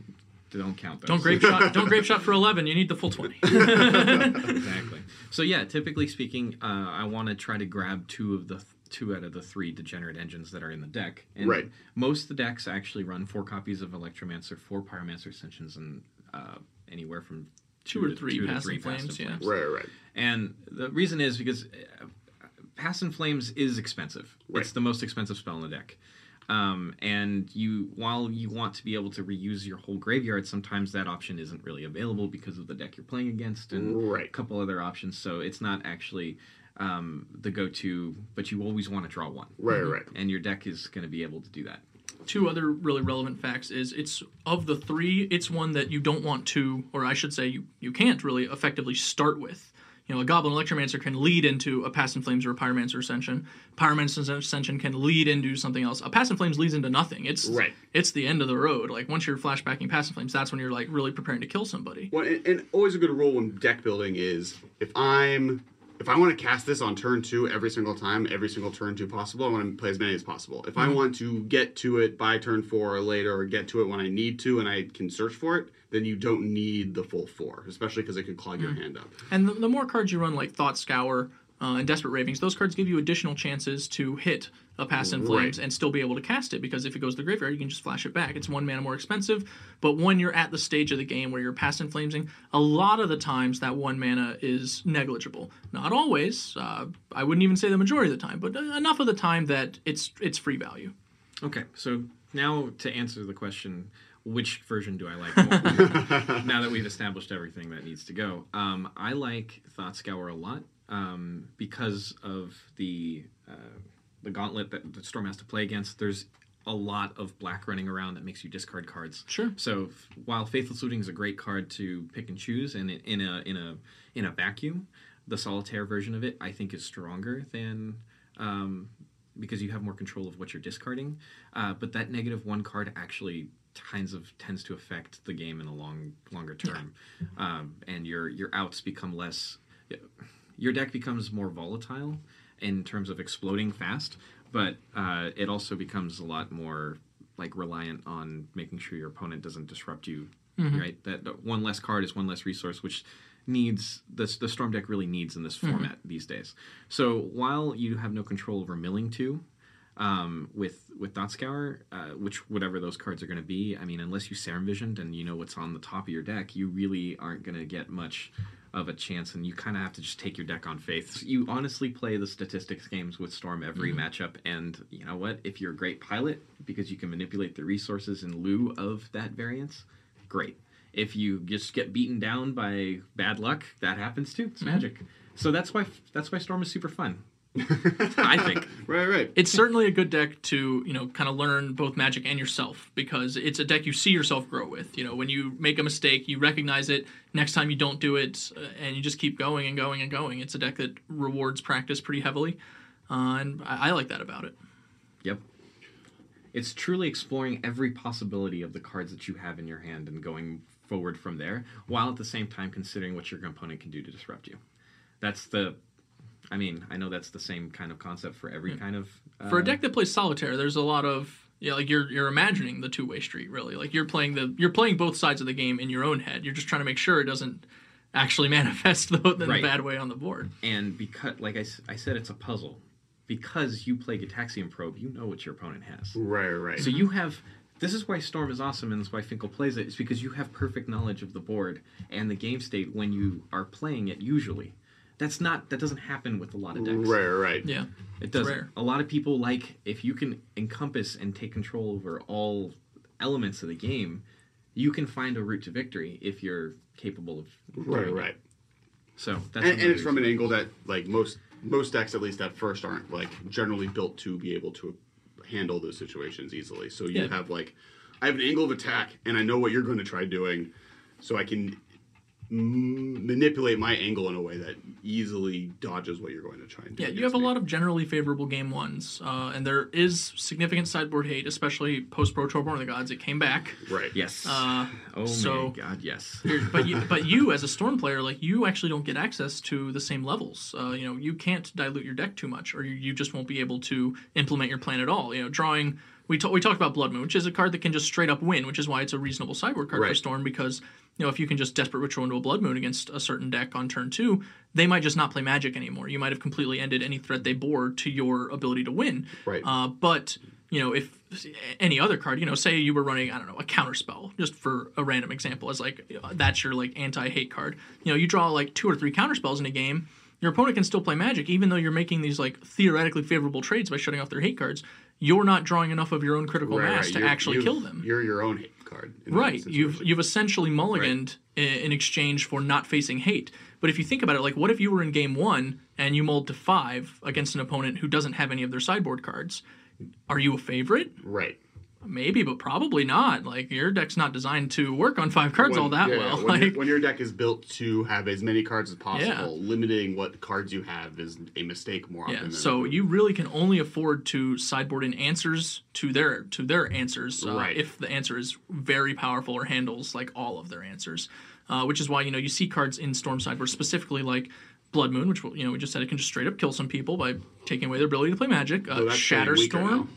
don't count those. Don't Grapeshot. Don't Grapeshot for eleven. You need the full twenty. exactly. So yeah, typically speaking, uh, I want to try to grab two of the two out of the three degenerate engines that are in the deck. And Right. Most of the decks actually run four copies of Electromancer, four Pyromancer Ascensions, and uh, anywhere from Two or to- three two to Pass three and Flames, Pass and yeah. Flames. right, right. And the reason is because uh, Past in Flames is expensive. Right. It's the most expensive spell in the deck. Um, and you, while you want to be able to reuse your whole graveyard, sometimes that option isn't really available because of the deck you're playing against and Right. a couple other options. So it's not actually um, the go-to, but you always want to draw one, Right, right. and your deck is going to be able to do that. Two other really relevant facts is it's of the three, it's one that you don't want to, or I should say, you you can't really effectively start with. You know, a Goblin Electromancer can lead into a Past in Flames or a Pyromancer Ascension. Pyromancer Ascension can lead into something else. A Past in Flames leads into nothing. It's Right. It's the end of the road. Like once you're flashbacking Past in Flames, that's when you're like really preparing to kill somebody. Well, and, and always a good rule when deck building is if I'm if I want to cast this on turn two every single time, every single turn two possible, I want to play as many as possible. If I mm-hmm. want to get to it by turn four or later, or get to it when I need to, and I can search for it, then you don't need the full four, especially because it could clog your mm. hand up. And the, the more cards you run, like Thought Scour uh, and Desperate Ravings, those cards give you additional chances to hit a Past in Flames Right. and still be able to cast it because if it goes to the graveyard, you can just flash it back. It's one mana more expensive, but when you're at the stage of the game where you're Past in Flamesing, a lot of the times that one mana is negligible. Not always. Uh, I wouldn't even say the majority of the time, but enough of the time that it's it's free value. Okay, so now to answer the question, which version do I like more? now that we've established everything that needs to go, um, I like Thought Scour a lot um, because of the uh, the gauntlet that the Storm has to play against. There's a lot of black running around that makes you discard cards. Sure. So f- while Faithless Looting is a great card to pick and choose, and in, in a in a in a vacuum, the solitaire version of it I think is stronger than um, because you have more control of what you're discarding. Uh, but that negative one card actually kinds of tends to affect the game in the long longer term, um, and your your outs become less. Your deck becomes more volatile in terms of exploding fast, but uh, it also becomes a lot more like reliant on making sure your opponent doesn't disrupt you. Right, that, that one less card is one less resource, which needs this the storm deck really needs in this format these days. So while you have no control over milling two, um, with with Thought Scour, uh, which whatever those cards are going to be, I mean, unless you Serum Visioned and you know what's on the top of your deck, you really aren't going to get much of a chance, and you kind of have to just take your deck on faith. You honestly play the statistics games with Storm every mm-hmm. matchup, and you know what? If you're a great pilot because you can manipulate the resources in lieu of that variance, great. If you just get beaten down by bad luck, that happens too. It's mm-hmm. magic. So that's why that's why Storm is super fun. I think. Right, right. it's certainly a good deck to you know kind of learn both magic and yourself because it's a deck you see yourself grow with you know when you make a mistake you recognize it next time you don't do it uh, and you just keep going and going and going it's a deck that rewards practice pretty heavily uh, and I, I like that about it. Yep. It's truly exploring every possibility of the cards that you have in your hand and going forward from there, while at the same time considering what your opponent can do to disrupt you. That's the. I mean, I know that's the same kind of concept for every kind of. Uh, For a deck that plays solitaire, there's a lot of yeah, like you're you're imagining the two way street really. Like you're playing the you're playing both sides of the game in your own head. You're just trying to make sure it doesn't actually manifest the, in Right. bad way on the board. and because, like I, I said, it's a puzzle. Because you play Gitaxian Probe, you know what your opponent has. Right, right. So you have. This is why Storm is awesome, and this is why Finkel plays it. Is because you have perfect knowledge of the board and the game state when you are playing it. Usually, that's not that doesn't happen with a lot of decks. right, right. Yeah. It doesn't. rare. A lot of people like if you can encompass and take control over all elements of the game, you can find a route to victory if you're capable of. Right, it. right. So that's And, and it's from an angle that like most most decks at least at first aren't like generally built to be able to handle those situations easily. So you Yeah. have like I have an angle of attack and I know what you're going to try doing, so I can m- manipulate my angle in a way that easily dodges what you're going to try and do. Yeah, you have a lot of generally favorable game ones, uh, and there is significant sideboard hate, especially post Pro Tour Born of the Gods. It came back. right. Yes. Uh, oh so- my god, yes. but you, but you as a storm player, like you actually don't get access to the same levels. Uh, you know, you can't dilute your deck too much, or you, you just won't be able to implement your plan at all. You know, drawing. We ta- we talked about Blood Moon, which is a card that can just straight up win, which is why it's a reasonable sideboard card for Right. Storm because you know if you can just desperate ritual into a Blood Moon against a certain deck on turn two, they might just not play Magic anymore. You might have completely ended any threat they bore to your ability to win. Right. Uh, but you know, if any other card, you know, say you were running, I don't know, a counter spell, just for a random example, as like uh, that's your like anti-hate card. You know, you draw like two or three counter spells in a game. Your opponent can still play Magic, even though you're making these like theoretically favorable trades by shutting off their hate cards. You're not drawing enough of your own critical Right, mass right. to You're- actually kill them. You're your own hate card. Right. You've you've essentially mulliganed i in exchange for not facing hate. But if you think about it, like what if you were in game one and you mulled to five against an opponent who doesn't have any of their sideboard cards? Are you a favorite? right. Maybe, but probably not. Like your deck's not designed to work on five cards all that yeah, well. When, your, when your deck is built to have as many cards as possible, Yeah. limiting what cards you have is a mistake more often than not. yeah, so you really can only afford to sideboard in answers to their to their answers uh, Right. if the answer is very powerful or handles like all of their answers. Uh, which is why you know you see cards in Storm sideboard specifically like Blood Moon, which you know we just said it can just straight up kill some people by taking away their ability to play Magic. Uh, So that's getting weaker Shatterstorm.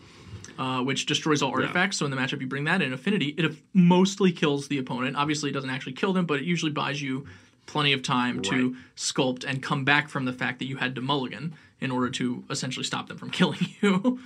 Uh, which destroys all artifacts. So in the matchup, you bring that in Affinity. It mostly kills the opponent. Obviously, it doesn't actually kill them, but it usually buys you plenty of time to sculpt and come back from the fact that you had to mulligan in order to essentially stop them from killing you.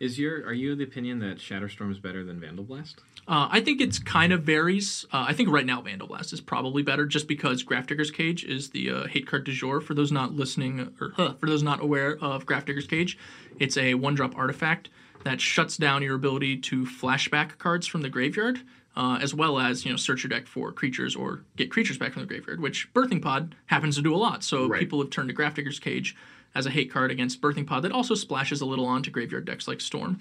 Is your are you of the opinion that Shatterstorm is better than Vandal Blast? Uh, I think it's kind of varies. Uh, I think right now Vandal Blast is probably better, just because Grafdigger's Cage is the uh, hate card du jour. For those not listening, or for those not aware of Grafdigger's Cage, it's a one-drop artifact that shuts down your ability to flashback cards from the graveyard, uh, as well as you know search your deck for creatures or get creatures back from the graveyard, which Birthing Pod happens to do a lot. So Right. people have turned to Grafdigger's Cage as a hate card against Birthing Pod that also splashes a little onto graveyard decks like Storm.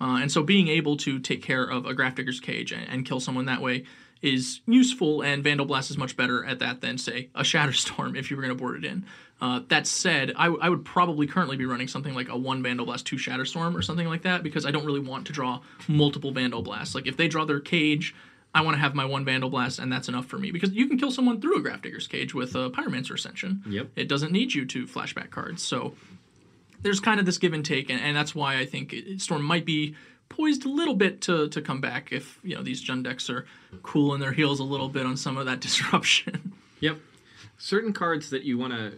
Uh, and so being able to take care of a Grafdigger's Cage and, and kill someone that way is useful, and Vandal Blast is much better at that than, say, a Shatterstorm if you were going to board it in. Uh, that said, I, w- I would probably currently be running something like a one Vandal Blast, two Shatterstorm, or something like that, because I don't really want to draw multiple Vandal Blasts. Like, if they draw their cage, I want to have my one Vandal Blast, and that's enough for me. Because you can kill someone through a Grafdigger's Cage with a Pyromancer Ascension. Yep. It doesn't need you to flashback cards. So there's kind of this give and take, and, and that's why I think Storm might be poised a little bit to, to come back if you know these Jund decks are cooling their heels a little bit on some of that disruption. Yep. Certain cards that you want to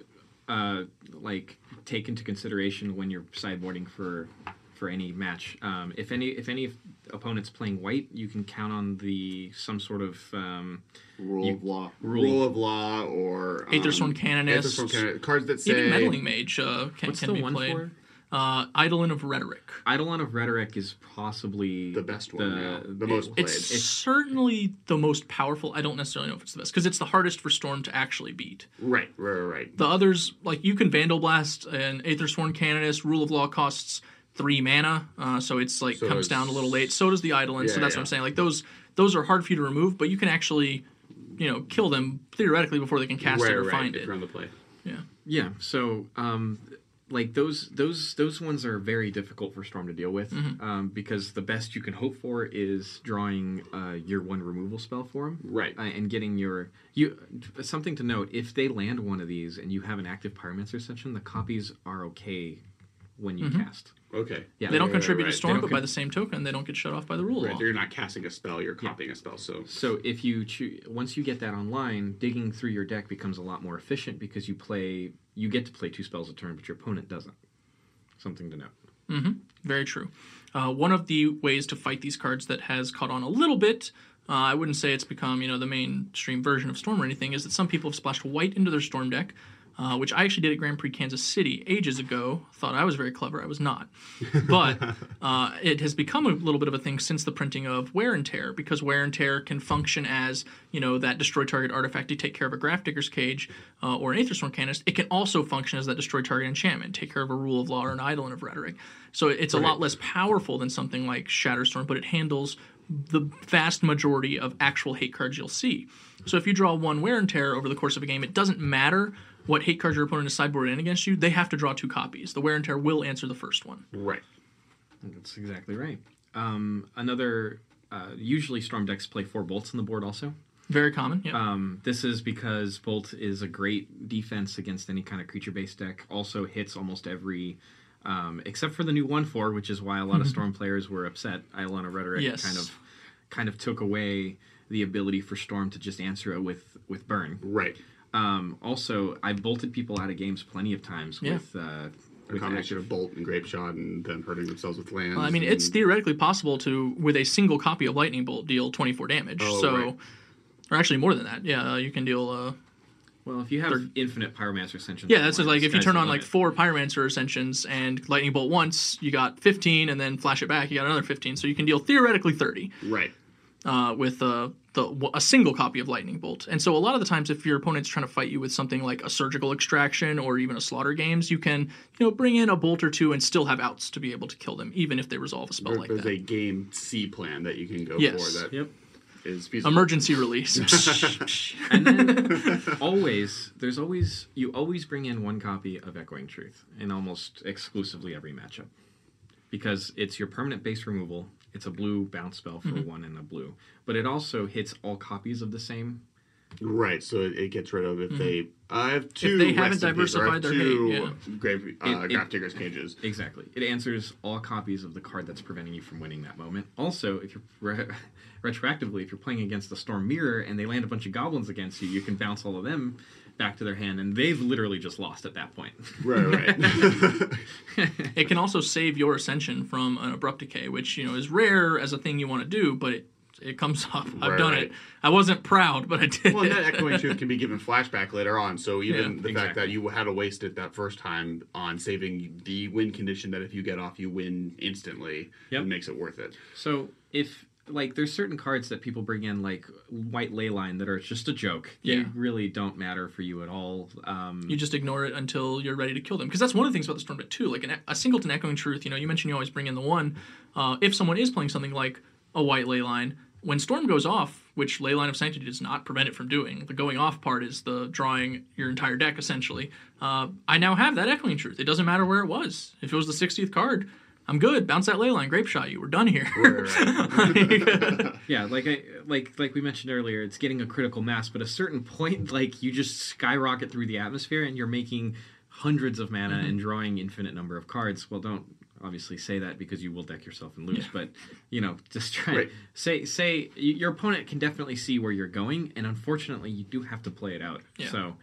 uh, like take into consideration when you're sideboarding for for any match. Um, if any if any opponent's playing white, you can count on the some sort of um, rule You- of law, rule. rule, of law, or um, Aethersworn Canonist. Aethersworn Canonist. cards that say Even Meddling Mage uh, can, what's can the be one played. for? Uh, Eidolon of Rhetoric. Eidolon of Rhetoric is possibly the best one now, the most played. It's, certainly the most powerful. I don't necessarily know if it's the best because it's the hardest for Storm to actually beat. right, right, right, right. The others, like you can Vandal Blast and Aethersworn Canonist. Rule of Law costs three mana, uh, so it's like So comes it's- down a little late. So does the Eidolon. so that's yeah. what I'm saying. Like those, those are hard for you to remove, but you can actually, you know, kill them theoretically before they can cast right, it or right, find if it. you're on the play. Yeah. Yeah. So um, like those those those ones are very difficult for Storm to deal with Mm-hmm. um, because the best you can hope for is drawing uh, your one removal spell for them, Right. Uh, and getting your you something to note if they land one of these and you have an active Pyromancer Ascension, the copies are okay when you cast. Okay. Yeah, Mm-hmm. They don't Right, contribute right, to. Storm, but don't by the same token, they don't get shut off by the rule Right. law. You're not casting a spell, you're copying a spell. So So if you choo- once you get that online, digging through your deck becomes a lot more efficient because you play you get to play two spells a turn, but your opponent doesn't. Something to note. Very true. Uh, one of the ways to fight these cards that has caught on a little bit, uh, I wouldn't say it's become you know the mainstream version of Storm or anything, is that some people have splashed white into their Storm deck, uh, which I actually did at Grand Prix Kansas City ages ago. Thought I was very clever. I was not, but uh, it has become a little bit of a thing since the printing of Wear and Tear because Wear and Tear can function as you know that destroy target artifact to take care of a Grafdigger's Cage uh, or an Aethersworn Canonist. It can also function as that destroy target enchantment, take care of a Rule of Law or an Eidolon of Rhetoric. So it's a lot less powerful than something like Shatterstorm, but it handles the vast majority of actual hate cards you'll see. So if you draw one Wear and Tear over the course of a game, it doesn't matter what hate cards your opponent is sideboarded in against you. They have to draw two copies. The Wear and Tear will answer the first one. right. That's exactly right. Um, another uh, usually Storm decks play four bolts on the board also. Very common. Yeah. Um, this is because Bolt is a great defense against any kind of creature based deck. Also hits almost every, um, except for the new one four, which is why a lot of Storm players were upset. Eidolon of Rhetoric Yes. kind of, kind of took away the ability for Storm to just answer it with with burn. Right. Um, also, I've bolted people out of games plenty of times Yeah. with uh, A with combination active- of bolt and Grapeshot and them hurting themselves with lands. Well, I mean, and- it's theoretically possible to, with a single copy of Lightning Bolt, deal 24 damage. Oh, so, right. or actually more than that. Yeah, uh, you can deal. Uh, Well, if you have infinite Pyromancer ascensions, yeah, that's just like if you turn the on like four Pyromancer Ascensions and Lightning Bolt once, you got 15, and then flash it back, you got another 15. So you can deal theoretically 30 right. uh, with uh, the a single copy of Lightning Bolt. And so a lot of the times, if your opponent's trying to fight you with something like a Surgical Extraction or even a Slaughter Games, you can you know bring in a bolt or two and still have outs to be able to kill them, even if they resolve a spell There- like there's that. There's a game C plan that you can go Yes. for that is Yep. feasible. Emergency release. And then always, there's always you always bring in one copy of Echoing Truth in almost exclusively every matchup, because it's your permanent base removal. It's a blue bounce spell for Mm-hmm. one and a blue, but it also hits all copies of the same. Right, so it, it gets rid of if they. I have two. Mm-hmm. they haven't Rest in Peace, or I have diversified their two hate, Grave, uh, It- it- Grafdigger's cages. Exactly, it answers all copies of the card that's preventing you from winning that moment. Also, if you're re- retroactively, if you're playing against the Storm Mirror and they land a bunch of goblins against you, you can bounce all of them back to their hand, and they've literally just lost at that point. Right, right. it can also save your ascension from an abrupt decay, which you know is rare as a thing you want to do, but it it comes up. I've Right, done right. it. I wasn't proud, but I did. well, that echoing truth can be given flashback later on. So even Yeah, the fact that you had to waste it that first time on saving the win condition that if you get off, you win instantly, Yep. it makes it worth it. So if like there's certain cards that people bring in like white ley line that are just a joke. Yeah. They really don't matter for you at all. Um, you just ignore it until you're ready to kill them. Because that's one of the things about the Storm Deck too. Like an, a singleton echoing truth. You know, you mentioned you always bring in the one. Uh, if someone is playing something like a white ley line, when Storm goes off, which ley line of sanctity does not prevent it from doing, the going off part is the drawing your entire deck essentially. Uh, I now have that echoing truth. It doesn't matter where it was. If it was the 60th card. I'm good. Bounce that ley line. Grapeshot you. We're done here. yeah, like I like like we mentioned earlier, it's getting a critical mass, but a certain point, like you just skyrocket through the atmosphere and you're making hundreds of mana Mm-hmm. and drawing infinite number of cards. Well, don't obviously say that because you will deck yourself and lose. Yeah. But you know, just try Right. say say your opponent can definitely see where you're going, and unfortunately, you do have to play it out. Yeah. So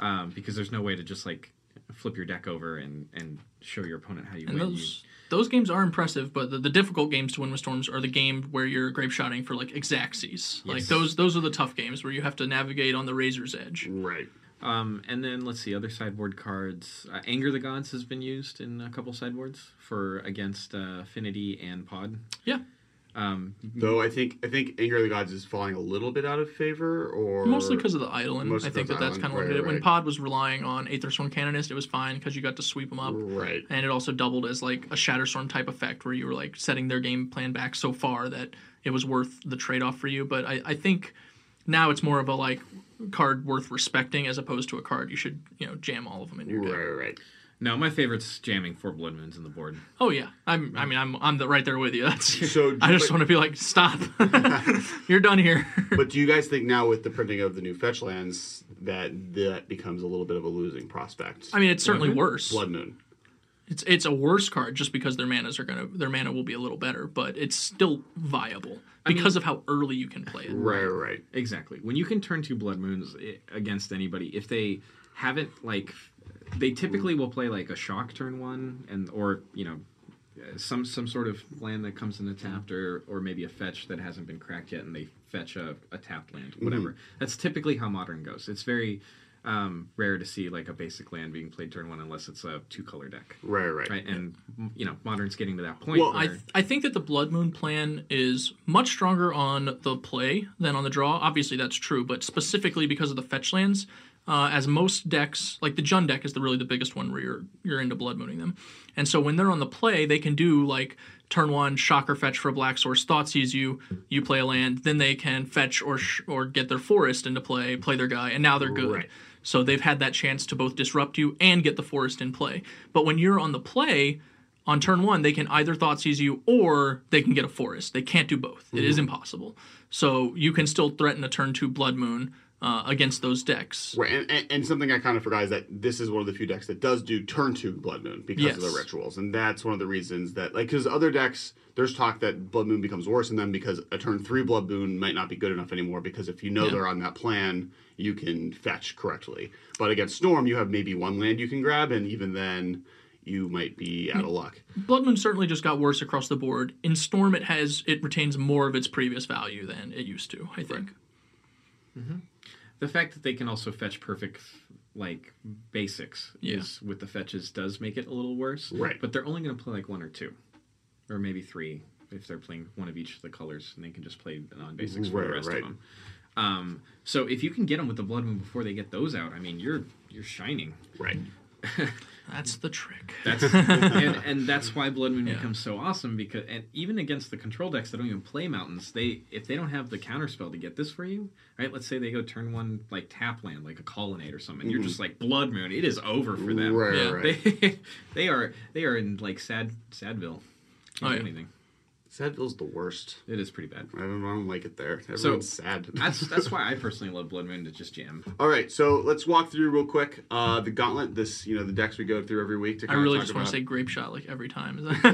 um, because there's no way to just like flip your deck over and and show your opponent how you And win. You- those those games are impressive, but the, the difficult games to win with storms are the game where you're Grapeshotting for like exactsies. Like those those are the tough games where you have to navigate on the razor's edge. right. Um, and then let's see other sideboard cards. Uh, Anger the Gods has been used in a couple sideboards for against uh, Affinity and Pod. Yeah, Um, Though I think I think Anger of the Gods is falling a little bit out of favor, or mostly because of the. Mostly I think that that's kind of right, it. When. Pod was relying on Aethersworn Canonist, it was fine because you got to sweep them up. right. And it also doubled as like a Shatterstorm type effect where you were like setting their game plan back so far that it was worth the trade off for you. But I, I think now it's more of a like card worth respecting as opposed to a card you should you know jam all of them in your deck. Right, right. No, my favorite's jamming four blood moons in the board. Oh yeah, I'm. I mean, I'm. I'm the, right there with you. That's. So, I just but- want to be like, stop. You're done here. But do you guys think now with the printing of the new fetch lands that that becomes a little bit of a losing prospect? I mean, it's certainly Moon? worse. Blood Moon. It's it's a worse card just because their manas are gonna their mana will be a little better, but it's still viable because of how early you can play it. Right, right. Exactly. When you can turn two blood moons eh, against anybody, if they haven't like, they hmm. typically will play like a shock turn one, and or you know, some some sort of land that comes in a hmm. tapped, or or maybe a fetch that hasn't been cracked yet, and they fetch a, a tapped land, hmm. whatever. That's typically how modern goes. It's very um, rare to see like a basic land being played turn one unless it's a two color deck. Right, right. Right, and you know, modern's getting to that point. Well, I where, I think that the Blood Moon plan is much stronger on the play than on the draw. Obviously, that's true, but specifically because of the fetch lands, uh, as most decks, like the Jund deck, is the really the biggest one where you're you're into Blood Mooning them, and so when they're on the play, they can do like turn one shocker fetch for a black source thought seize you you play a land then they can fetch or sh- or get their forest into play play their guy and now they're good Right. so they've had that chance to both disrupt you and get the forest in play. But when you're on the play, on turn one, they can either thought seize you or they can get a forest. They can't do both. It is impossible. So you can still threaten a turn two blood moon uh, against those decks. Right, and, and, and something I kind of forgot is that this is one of the few decks that does do turn two Blood Moon because of the rituals, and that's one of the reasons that like because other decks there's talk that Blood Moon becomes worse in them because a turn three Blood Moon might not be good enough anymore because if you know Yeah. they're on that plan, you can fetch correctly. But against Storm, you have maybe one land you can grab, and even then, you might be out of luck. Blood moon certainly just got worse across the board. In Storm, it has it retains more of its previous value than it used to. I think. The fact that they can also fetch perfect like basics Yeah. is with the fetches does make it a little worse. Right. But they're only going to play like one or two, or maybe three if they're playing one of each of the colors, and they can just play non basics for the rest right. of them. Um, so if you can get them with the blood moon before they get those out, I mean, you're you're shining. Right. That's the trick. That's and, and that's why Blood Moon Yeah. becomes so awesome because and even against the control decks that don't even play mountains, they if they don't have the counter spell to get this for you, right? Let's say they go turn one like tap land, like a colonnade or something. You're just mm-hmm. like Blood Moon. It is over for them. Right, Yeah. right. They they are they are in like sad Sadville. Can't Oh, do yeah. anything. Sadville's the worst. It is pretty bad. I don't, I don't like it there. Everyone's sad. That's that's why I personally love Blood Moon to just jam. All right, so let's walk through real quick uh, the gauntlet. This, you know, the decks we go through every week to I really just want to say Grapeshot like every time. All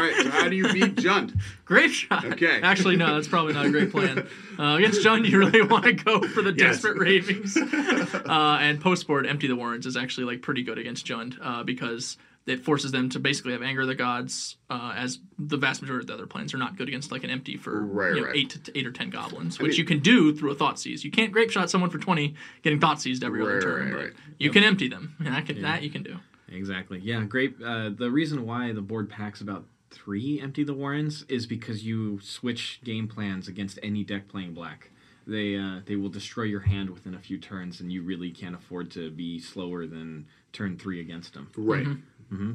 right, so how do you beat Jund? Grapeshot. Okay. Actually, no, that's probably not a great plan. Uh, against Jund, you really want to go for the Yes. desperate ravings. Uh, and post board, empty the warrens is actually like pretty good against Jund uh, because it forces them to basically have anger of the gods, uh, as the vast majority of the other plans are not good against like an empty for Right, you know, right. eight to eight or ten goblins, which mean- you can do through a thought seize. You can't Grapeshot someone for twenty, getting thought seized every other turn, right, but right. you can empty them. And that can that you can do. Exactly. Yeah, great. Uh, the reason why the board packs about three empty the warrens is because you switch game plans against any deck playing black. They uh, they will destroy your hand within a few turns, and you really can't afford to be slower than turn three against them. Right, Mm-hmm.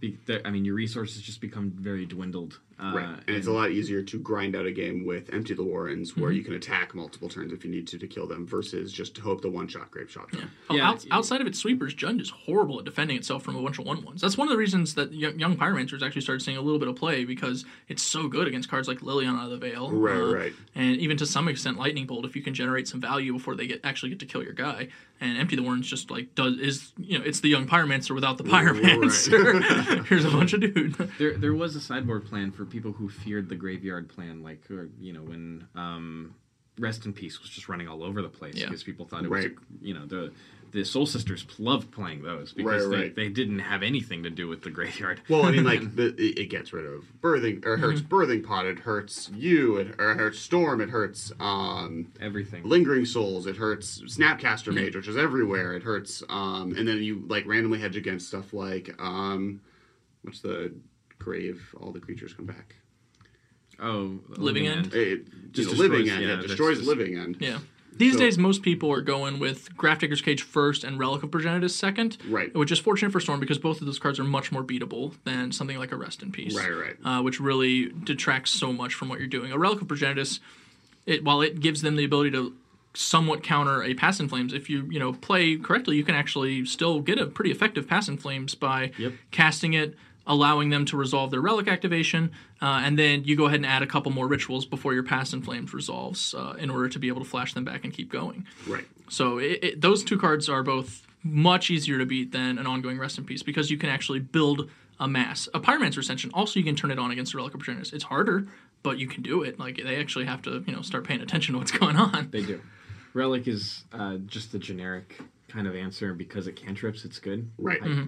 Be- I mean, your resources just become very dwindled. Uh, right. And it's a lot easier to grind out a game with Empty the Warrens, where Mm-hmm. you can attack multiple turns if you need to to kill them, versus just to hope the one shot Grapeshot them. Oh, Yeah, out, outside of its sweepers, Jund is horrible at defending itself from a bunch of one ones. That's one of the reasons that young, young Pyromancers actually started seeing a little bit of play because it's so good against cards like Liliana of the Veil, Right, uh, right. and even to some extent Lightning Bolt if you can generate some value before they get actually get to kill your guy. And Empty the Warrens just like does is you know it's the young Pyromancer without the Pyromancer. Here's a bunch of dude. There, there was a sideboard plan for people who feared the graveyard plan, like or, you know when um, Rest in Peace was just running all over the place Yeah. because people thought it Right. was you know the the Soul Sisters loved playing those because Right, they, right. they didn't have anything to do with the graveyard. Well, I mean, like the, it it gets rid of birthing, or hurts Mm-hmm. birthing pod. It hurts you. It, or it hurts storm. It hurts um, everything. lingering souls. It hurts snapcaster mage, which is everywhere. It hurts, um, and then you like randomly hedge against stuff like um, what's the grave? All the creatures come back. Oh, Living End? It, Just just living destroys- end. yeah, it destroys just- living end. Yeah. These So- days, most people are going with Grafdigger's Cage first and Relic of Progenitus second. Right. Which is fortunate for Storm because both of those cards are much more beatable than something like a Rest in Peace. Right, right. Uh, which really detracts so much from what you're doing. A Relic of Progenitus, it, while it gives them the ability to somewhat counter a past in flames. If you you know play correctly, you can actually still get a pretty effective past in flames by Yep. casting it, allowing them to resolve their relic activation, uh, and then you go ahead and add a couple more rituals before your past in flames resolves uh, in order to be able to flash them back and keep going. Right. So it, it, those two cards are both much easier to beat than an ongoing rest in peace because you can actually build a mass. A pyromancer ascension also you can turn it on against a relic of Progenitus. It's harder, but you can do it. Like they actually have to you know start paying attention to what's going on. They do. Relic is uh, just the generic kind of answer because it cantrips. It's good. Right. I-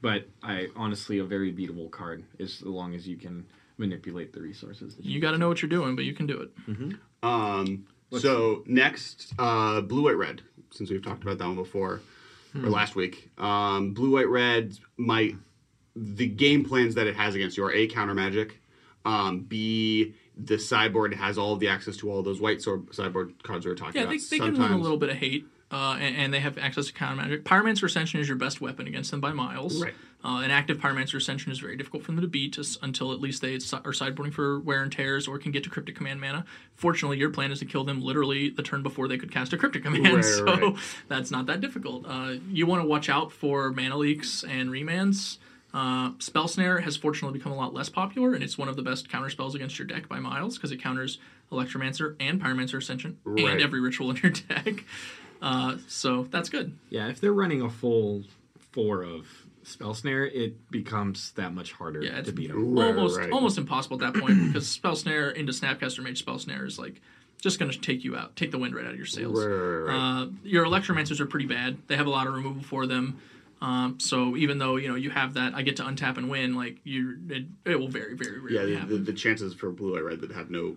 But I honestly a very beatable card as long as you can manipulate the resources. That You got to know what you're doing, but you can do it. Um, so next, uh, blue, white, red. Since we've talked about that one before or last week, um, blue, white, red might the game plans that it has against you are a counter magic, um, b the sideboard has all of the access to all those white sword sideboard cards we were talking Yeah, about. they, they give them a little bit of hate, uh, and, and they have access to counter magic. Pyromancer Ascension is your best weapon against them by miles. Right. Uh, an active Pyromancer Ascension is very difficult for them to beat just until at least they are sideboarding for wear and tears or can get to Cryptic Command mana. Fortunately, your plan is to kill them literally the turn before they could cast a Cryptic Command, Right, so right. that's not that difficult. Uh, you want to watch out for mana leaks and remands. Uh, Spell Snare has fortunately become a lot less popular, and it's one of the best counter spells against your deck by miles because it counters Electromancer and Pyromancer Ascension Right. and every ritual in your deck. Uh, so that's good. Yeah, if they're running a full four of spell snare, it becomes that much harder Yeah, it's to beat them. Almost right. almost impossible at that point because Spell Snare into Snapcaster Mage Spell Snare is like just going to take you out, take the wind right out of your sails. Right, right, right. Uh, your Electromancers are pretty bad. They have a lot of removal for them. Um, so even though you know you have that, I get to untap and win. Like you, it, it will very, very rarely yeah, the, happen. the, the chances for blue, white, red that have no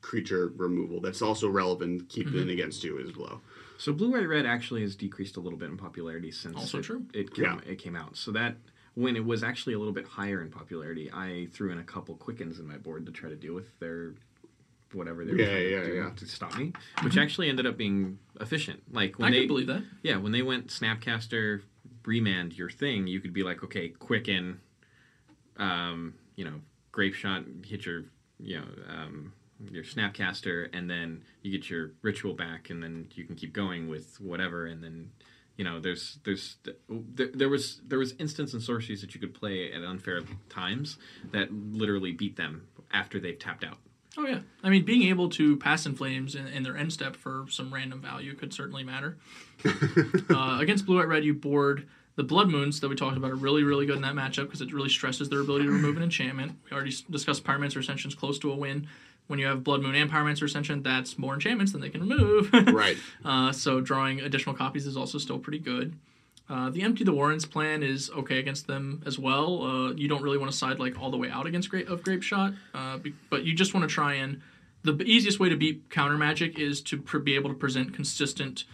creature removal that's also relevant keeping Mm-hmm. it against you is low. So blue, white, red actually has decreased a little bit in popularity since Also it, true. It came, it came out. So that when it was actually a little bit higher in popularity, I threw in a couple quickens in my board to try to deal with their whatever they were Yeah, trying yeah, to do yeah. to stop me, which actually ended up being efficient. Like when I they can believe that. yeah, when they went Snapcaster remand your thing, you could be like, okay, quicken, um, you know, Grapeshot, hit your, you know, um, your Snapcaster, and then you get your ritual back, and then you can keep going with whatever, and then. You know, there's, there's, there, there was, there was instants and sorceries that you could play at unfair times that literally beat them after they've tapped out. Oh yeah, I mean being able to pass in flames in, their end step for some random value could certainly matter. uh, against blue white red, you board the blood moons that we talked about are really really good in that matchup because it really stresses their ability to remove an enchantment. We already discussed Pyromancer Ascension's close to a win. When you have Blood Moon and Pyromancer Ascension, that's more enchantments than they can remove. Right. Uh, so drawing additional copies is also still pretty good. Uh, the Empty the Warrens plan is okay against them as well. Uh, you don't really want to side like all the way out against Grape of Grapeshot, uh, be- but you just want to try and. The easiest way to beat counter magic is to pr- be able to present consistent,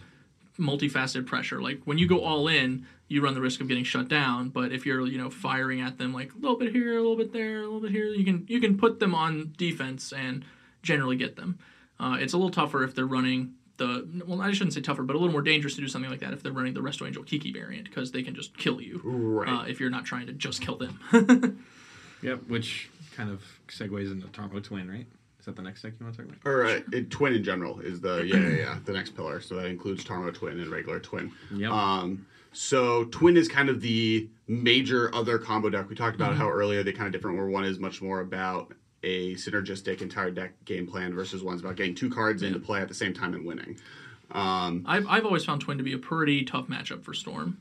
multifaceted pressure. Like when you go all in, you run the risk of getting shut down. But if you're you know firing at them like a little bit here, a little bit there, a little bit here, you can you can put them on defense and generally get them. Uh, it's a little tougher if they're running the well, I shouldn't say tougher, but a little more dangerous to do something like that if they're running the Resto Angel Kiki variant because they can just kill you Right. uh, if you're not trying to just kill them. Yep. Which kind of segues into Tarmo Twin, right? Is that the next deck you want to talk about? Or uh, it, twin in general is the yeah, yeah yeah the next pillar. So that includes Tarmo twin and regular twin. Yep. Um, so twin is kind of the major other combo deck. We talked about how earlier they kind of different. Where one is much more about a synergistic entire deck game plan versus one's about getting two cards into play at the same time and winning. Um, I've, I've always found Twin to be a pretty tough matchup for Storm.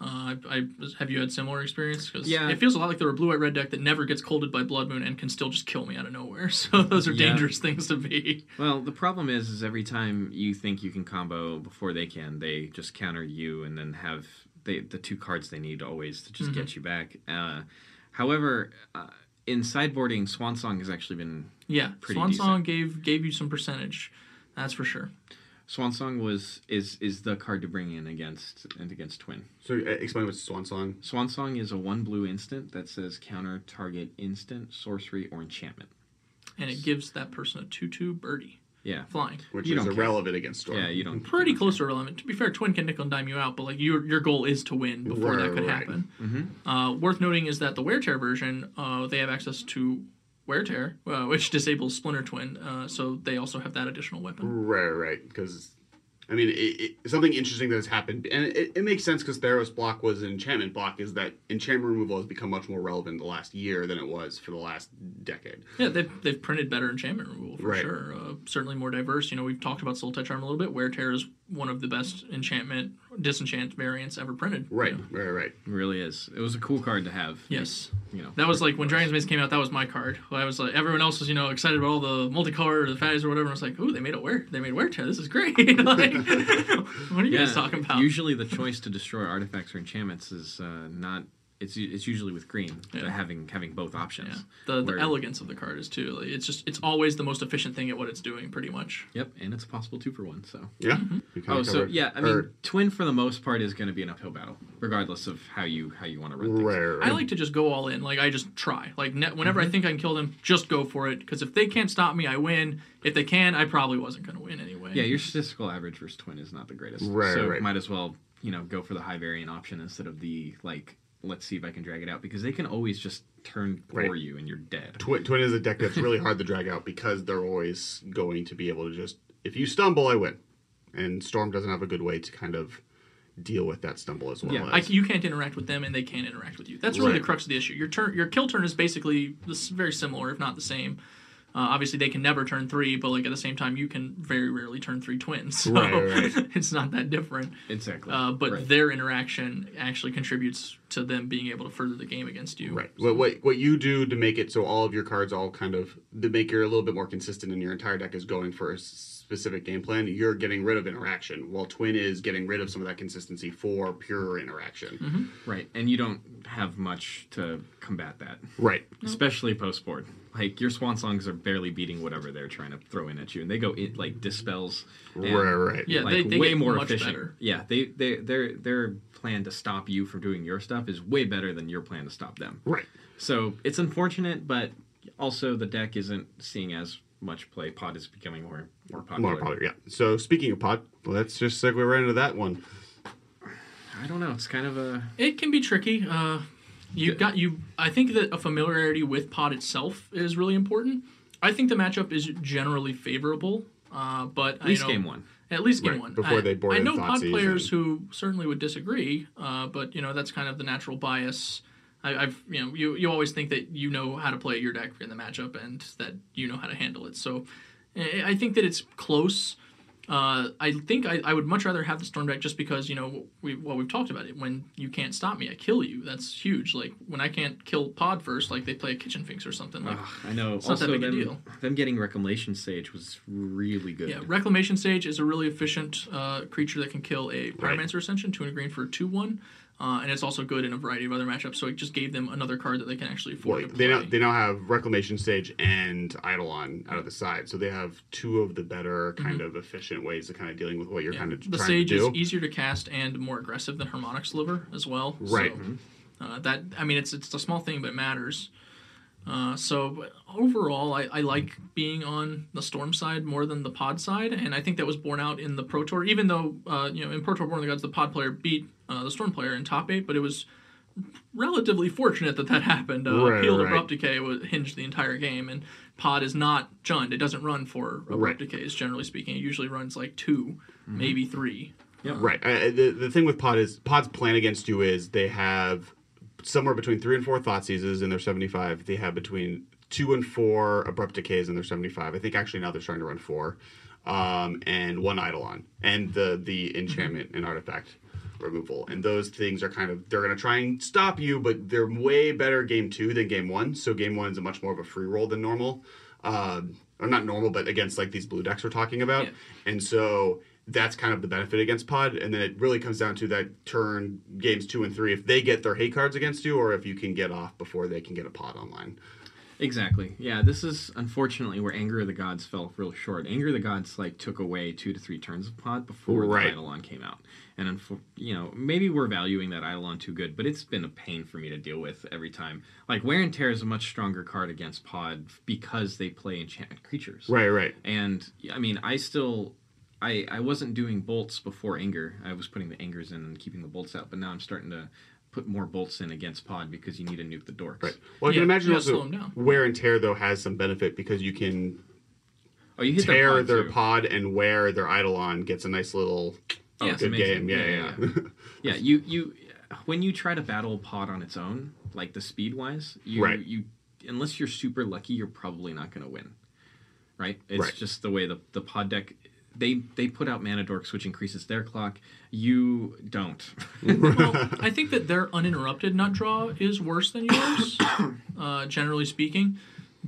Uh, I, I have you had similar experience? Because Yeah. it feels a lot like they're a blue white red deck that never gets colded by Blood Moon and can still just kill me out of nowhere. So those are Yeah. dangerous things to be. Well, the problem is, is every time you think you can combo before they can, they just counter you and then have they, the two cards they need always to just get you back. Uh, however, uh, in sideboarding, Swan Song has actually been Yeah, Pretty Swan decent. Song gave gave you some percentage. That's for sure. Swan Song was is is the card to bring in against and against Twin. so uh, explain what Swan Song. Swan Song is a one blue instant that says counter target instant, sorcery, or enchantment. And it gives that person a 2 2 birdie Yeah, flying. which You is don't care. irrelevant against Storm. yeah, you don't Pretty close to irrelevant. To be fair, Twin can nickel and dime you out, but like your your goal is to win before that could right. happen. Uh, worth noting is that the Wear Tear version, uh, they have access to Wear Tear, uh, which disables Splinter Twin, uh, so they also have that additional weapon. Right, right, because I mean, it, it, something interesting that has happened, and it, it makes sense because Theros block was an enchantment block, is that enchantment removal has become much more relevant in the last year than it was for the last decade. Yeah, they've, they've printed better enchantment removal for Right. sure. Uh, certainly more diverse. You know, we've talked about Soul Touch Arm a little bit. Wear Tear is one of the best enchantment disenchant variants ever printed. Right, Yeah. right, right. It really is. It was a cool card to have. Yes. You know. That was like when Dragon's Maze came out. That was my card. I was like, everyone else was, you know, excited about all the multicolor or the fatties or whatever. I was like, ooh, they made it wear. They made wear tear. This is great. like, what are you guys talking about? Usually, the choice to destroy artifacts or enchantments is uh, not. It's it's usually with green, Yeah. having having both options. yeah. The, the Where- elegance of the card is too. Like, it's just it's always the most efficient thing at what it's doing, pretty much. Yep, and it's a possible two for one. So. Yeah. Mm-hmm. Oh, so yeah, I mean, or- twin for the most part is going to be an uphill battle, regardless of how you how you want to run things. right, right, right. I like to just go all in. Like I just try. Like ne- whenever I think I can kill them, just go for it. Because if they can't stop me, I win. If they can, I probably wasn't going to win anyway. Yeah, your statistical average versus twin is not the greatest. Right, so right. might as well you know go for the high variant option instead of the like let's see if I can drag it out because they can always just turn for Right. you and you're dead. Twin, Twin is a deck that's really hard to drag out because they're always going to be able to just if you stumble, I win, and Storm doesn't have a good way to kind of deal with that stumble as well. Yeah, I, you can't interact with them, and they can't interact with you. That's really Right. the crux of the issue. Your turn, your kill turn is basically this very similar, if not the same. Uh, obviously, they can never turn three, but like at the same time, you can very rarely turn three twins. So Right, right, it's not that different. Exactly. Uh, but their interaction actually contributes to them being able to further the game against you. Right. What, what what you do to make it so all of your cards all kind of to make you a little bit more consistent and your entire deck is going for a specific game plan, you're getting rid of interaction, while Twin is getting rid of some of that consistency for pure interaction. Mm-hmm. right, and you don't have much to combat that, Right. especially post board. Like your swan songs are barely beating whatever they're trying to throw in at you, and they go in like dispels. and, Right, right. Yeah, like they- they way get more much efficient. better. Yeah, they they their their plan to stop you from doing your stuff is way better than your plan to stop them. Right. So it's unfortunate, but also the deck isn't seeing as much play. Pod is becoming more more popular. More popular, yeah. So speaking of pod, let's just segue right into that one. I don't know. It's kind of a It can be tricky. Uh, you got you. I think that a familiarity with pod itself is really important. I think the matchup is generally favorable, uh, but at least I know, game one. At least game Right, one. before I, they board I in know pod players and- who certainly would disagree, uh, but you know that's kind of the natural bias. I, I've you know you you always think that you know how to play your deck in the matchup and that you know how to handle it. So I I think that it's close. Uh, I think I, I would much rather have the storm deck just because you know we well we've talked about it. When you can't stop me, I kill you. That's huge. Like when I can't kill pod first, like they play a kitchen finks or something. Like Ugh, I know. it's not that also, big a deal. them getting Reclamation Sage was really good. Yeah, Reclamation Sage is a really efficient uh, creature that can kill a Right. Pyromancer Ascension, two and a green for a 2 1. Uh, and it's also good in a variety of other matchups, so it just gave them another card that they can actually afford Well, to they now they now have Reclamation Sage and Eidolon out of the side, so they have two of the better kind of efficient ways of kind of dealing with what you're kind of Mm-hmm. the trying Sage to is do. easier to cast and more aggressive than Harmonic Sliver as well. Right. So, uh, that I mean, it's it's a small thing, but it matters. Uh, so overall, I, I like being on the Storm side more than the Pod side, and I think that was borne out in the Pro Tour. Even though uh, you know in Pro Tour Born of the Gods, the Pod player beat uh, the Storm player in top eight, but it was relatively fortunate that that happened. Uh, Right, Healed right. Abrupt Decay was hinged the entire game, and Pod is not Jund. It doesn't run for Abrupt Right. Decays, generally speaking. It usually runs like 2 maybe three. Right. Uh, the the thing with Pod is Pod's plan against you is they have somewhere between three and four thought seizes in their 75. They have between two and four abrupt decays in their 75. I think actually now they're starting to run four, um, and one eidolon, and the the enchantment and artifact removal. And those things are kind of they're going to try and stop you, but they're way better game two than game one. So game one is a much more of a free roll than normal. Um, or not normal, but against like these blue decks we're talking about. Yeah. And so that's kind of the benefit against Pod. And then it really comes down to that turn games two and three if they get their hate cards against you or if you can get off before they can get a Pod online. Exactly. Yeah, this is unfortunately where Anger of the Gods fell real short. Anger of the Gods like took away two to three turns of pod before Right. the Eidolon came out. And you know, maybe we're valuing that Eidolon too good, but it's been a pain for me to deal with every time. Like Wear and Tear is a much stronger card against pod because they play enchantment creatures. Right, right. And I mean, I still I I wasn't doing bolts before anger. I was putting the angers in and keeping the bolts out, but now I'm starting to put more bolts in against pod because you need to nuke the dorks. Right. Well, I Yeah, can imagine you gotta also slow 'em down. wear and tear though has some benefit because you can Oh, you hit their tear pod, their too. pod and wear their Eidolon gets a nice little Oh, Yeah. it's good amazing. game. Yeah, yeah. yeah. Yeah, you you when you try to battle pod on its own, like the speed wise, you Right. you unless you're super lucky, you're probably not going to win. Right? It's Right. just the way the the pod deck they they put out mana dorks which increases their clock. You don't. well, I think that their uninterrupted nut draw is worse than yours, uh, generally speaking.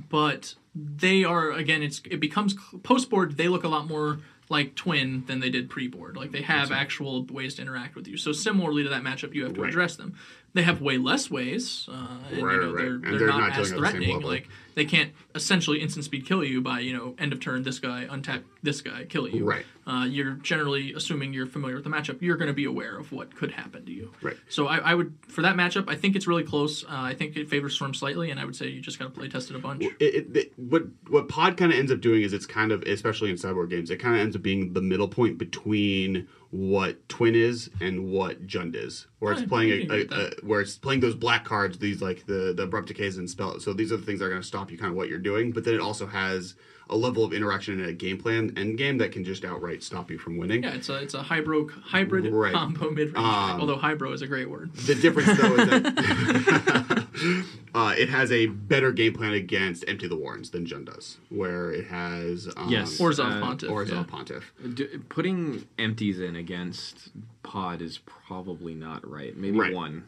But they are again, it's it becomes post board. They look a lot more like twin than they did pre board. Like they have actual ways to interact with you. So similarly to that matchup, you have to Right. address them. They have way less ways, uh, and Right, you know, right. they're, they're, they're not, not as at the threatening. Like they can't essentially instant speed kill you by you know end of turn this guy untap this guy kill you. Right. Uh, you're generally assuming you're familiar with the matchup. You're going to be aware of what could happen to you. Right. So I, I would for that matchup. I think it's really close. Uh, I think it favors Storm slightly, and I would say you just got to play test it a bunch. it, it, it- what what pod kind of ends up doing is it's kind of especially in cyborg games it kind of ends up being the middle point between what twin is and what jund is where it's playing a, a, a- where it's playing those black cards these like the the abrupt decays and spell so these are the things that are going to stop you kind of what you're doing but then it also has a level of interaction in a game plan end game that can just outright stop you from winning Yeah, it's a it's a hybrid hybrid Right. combo mid range. Um, although hybro is a great word. the difference though is that uh, it has a better game plan against empty the warrens than jund does where it has um, Yes. Orzhov uh, Pontiff. or yeah. Pontiff. D- putting empties in against pod is probably not right. Maybe Right. one,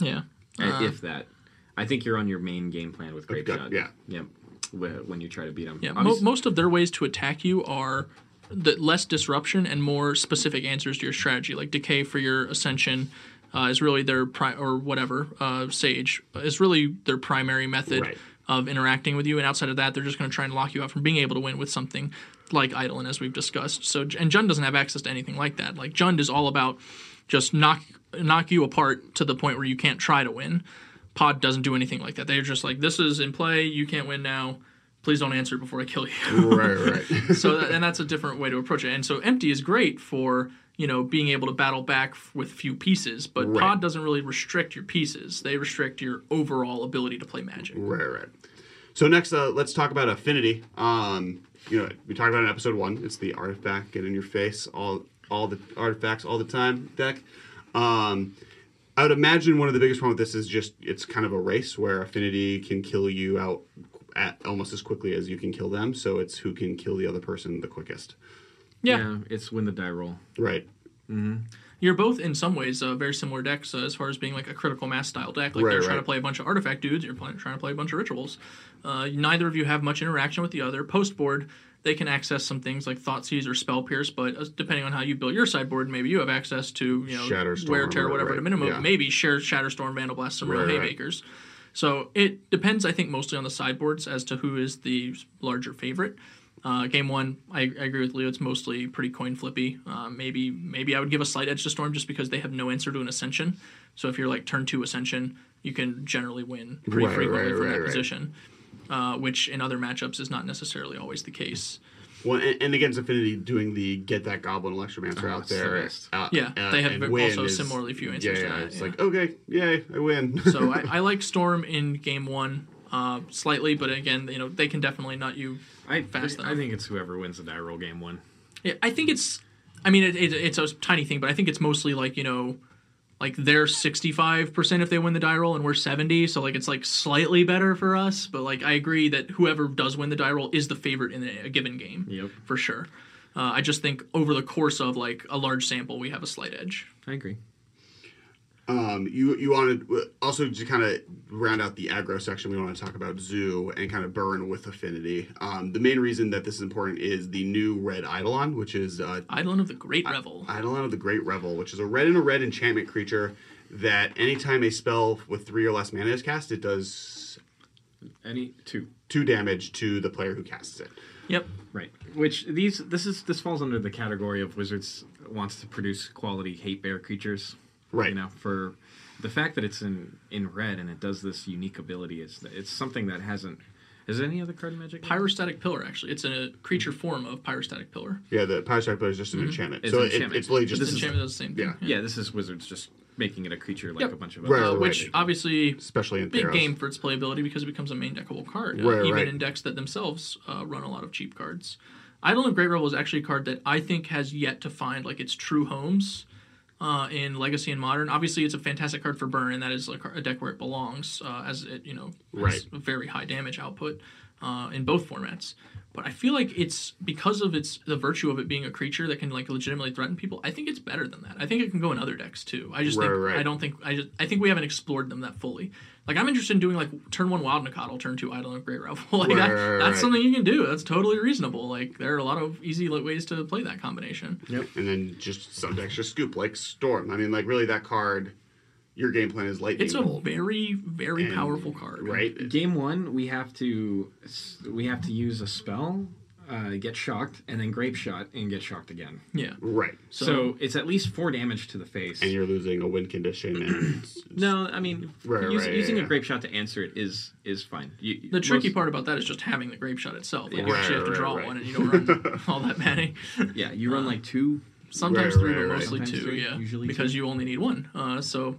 Yeah. uh, Uh, if that. I think you're on your main game plan with Grapeshot. yeah. Yep. Wh- When you try to beat them. Yeah, mo- most of their ways to attack you are the less disruption and more specific answers to your strategy. Like decay for your ascension uh, is really their pri- or whatever uh, sage is really their primary method Right. of interacting with you. And outside of that, they're just going to try and lock you out from being able to win with something like Eidolon, as we've discussed. So and Jund doesn't have access to anything like that. Like Jund is all about just knock knock you apart to the point where you can't try to win. Pod doesn't do anything like that. They're just like, this is in play. You can't win now. Please don't answer before I kill you. right, right. so that, and that's a different way to approach it. And so empty is great for you know being able to battle back with few pieces, but Right. pod doesn't really restrict your pieces. They restrict your overall ability to play magic. right, right. So next, uh, let's talk about affinity. Um, you know, we talked about it in episode one. It's the artifact get in your face all all the artifacts all the time deck. Um, I would imagine one of the biggest problems with this is just it's kind of a race where affinity can kill you out at almost as quickly as you can kill them. So it's who can kill the other person the quickest. Yeah, yeah, it's win the die roll. Right. you're both in some ways uh, very similar decks uh, as far as being like a critical mass style deck. Like Right, they're trying right. to play a bunch of artifact dudes. You're playing, trying to play a bunch of rituals. Uh, neither of you have much interaction with the other. Post board, they can access some things like Thought Thoughtseize or Spell Pierce, but uh, depending on how you build your sideboard, maybe you have access to you know Shatterstorm, wear tear right, whatever right, at a minimum. yeah. Maybe share Shatterstorm, Vandalblast, some real Right, right. haymakers. So it depends, I think, mostly on the sideboards as to who is the larger favorite. Uh, game one, I, I agree with Leo. It's mostly pretty coin flippy. Uh, maybe maybe I would give a slight edge to Storm just because they have no answer to an Ascension. So if you're like turn two Ascension, you can generally win pretty Right, frequently right, from right, that right. position, uh, which in other matchups is not necessarily always the case. Well, and, and against Affinity, doing the get that Goblin Electromancer Oh, out it's the there. uh, Yeah, uh, they have also is- similarly few Yeah, answers to yeah. that, It's yeah. like okay, yay, I win. So I, I like Storm in game one uh, slightly, but again, you know they can definitely nut you I, Fast I enough. think it's whoever wins the die roll game one. Yeah, I think it's. I mean, it, it, it's a tiny thing, but I think it's mostly like you know, like they're sixty five percent if they win the die roll, and we're seventy. So like it's like slightly better for us. But like I agree that whoever does win the die roll is the favorite in a, a given game. Yep. for sure. Uh, I just think over the course of like a large sample, we have a slight edge. I agree. Um, you you wanted also to kind of round out the aggro section. We want to talk about Zoo and kind of burn with Affinity. Um, the main reason that this is important is the new red Eidolon, which is uh, Eidolon of the Great Revel. Eidolon of the Great Revel, which is a red and a red enchantment creature that anytime a spell with three or less mana is cast, it does Any two. two damage to the player who casts it. Yep. Right. Which these this is this falls under the category of Wizards wants to produce quality hate bear creatures. Right. You know, for the fact that it's in in red and it does this unique ability is it's something that hasn't is any other card in Magic? Pyrostatic Pillar. Actually, it's a creature form of Pyrostatic Pillar. Yeah, the Pyrostatic Pillar is just an enchantment. It's so an it, enchantment. it's literally just This This is- enchantment does the same thing. yeah. Yeah, this is Wizards just making it a creature like Yep. a bunch of Right, right. which obviously especially in big Theros. game for its playability because it becomes a main deckable card, uh, Right, even right. in decks that themselves uh, run a lot of cheap cards. Idol of Great Revel is actually a card that I think has yet to find like its true homes uh, in Legacy and Modern. Obviously, it's a fantastic card for burn, and that is like a deck where it belongs, uh, as it you know has Right. very high damage output uh, in both formats. But I feel like it's because of its the virtue of it being a creature that can like legitimately threaten people. I think it's better than that. I think it can go in other decks too. I just Right, think right. I don't think I just I think we haven't explored them that fully. Like I'm interested in doing like turn one Wild Nacatl, turn two Idol and Great Revel. like Right, that, right, right, that's right. something you can do. That's totally reasonable. Like there are a lot of easy like, ways to play that combination. Yep. And then just some extra scoop like Storm. I mean, like really, that card, your game plan is lightning It's a bolt, very very And- powerful card. right? Game one, we have to we have to use a spell, uh, get shocked, and then Grapeshot and get shocked again. Yeah. Right. So, it's at least four damage to the face. And you're losing a win condition, and no, I mean Right, use- right, using yeah, a Grapeshot to answer it is is fine. You, The tricky most- part about that is just having the Grapeshot itself. Like Yeah. you actually have to draw right, one and you don't run all that many. yeah, you run like two. Sometimes Right, three, right, but right. mostly Sometimes two. three, yeah, usually because two. you only need one. Uh, so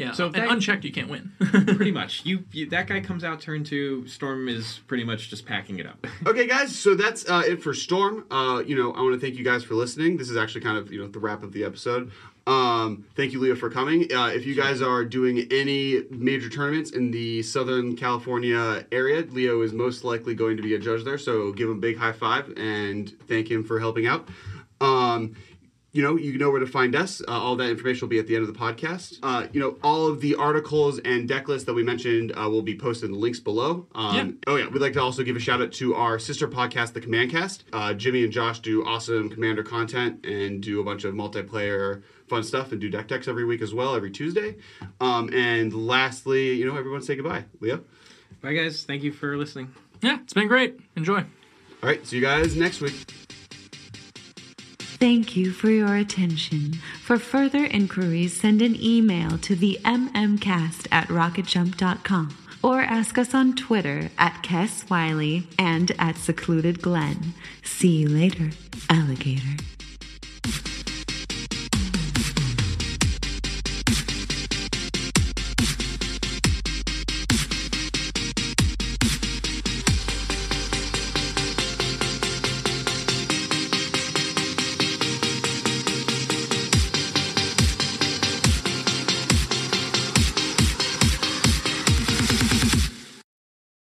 yeah, So and that- unchecked you can't win. Pretty much, you, you that guy comes out turn two. Storm is pretty much just packing it up. Okay, guys, so that's uh, it for Storm. Uh, you know, I want to thank you guys for listening. This is actually kind of you know the wrap of the episode. Um, thank you, Leo, for coming. Uh, if you guys are doing any major tournaments in the Southern California area, Leo is most likely going to be a judge there. So give him a big high five and thank him for helping out. Um, you know, you know where to find us. Uh, all that information will be at the end of the podcast. Uh, you know, all of the articles and deck lists that we mentioned uh, will be posted in the links below. Um, Yeah. Oh yeah, we'd like to also give a shout out to our sister podcast, The Command Cast. Uh, Jimmy and Josh do awesome Commander content and do a bunch of multiplayer fun stuff and do deck decks every week as well, every Tuesday. Um, and lastly, you know, everyone say goodbye. Leo. Bye, guys. Thank you for listening. yeah, it's been great. Enjoy. All right, see you guys next week. Thank you for your attention. For further inquiries, send an email to the mmcast at rocketjump.com or ask us on Twitter at Kess Wiley and at Secluded Glen. See you later, alligator.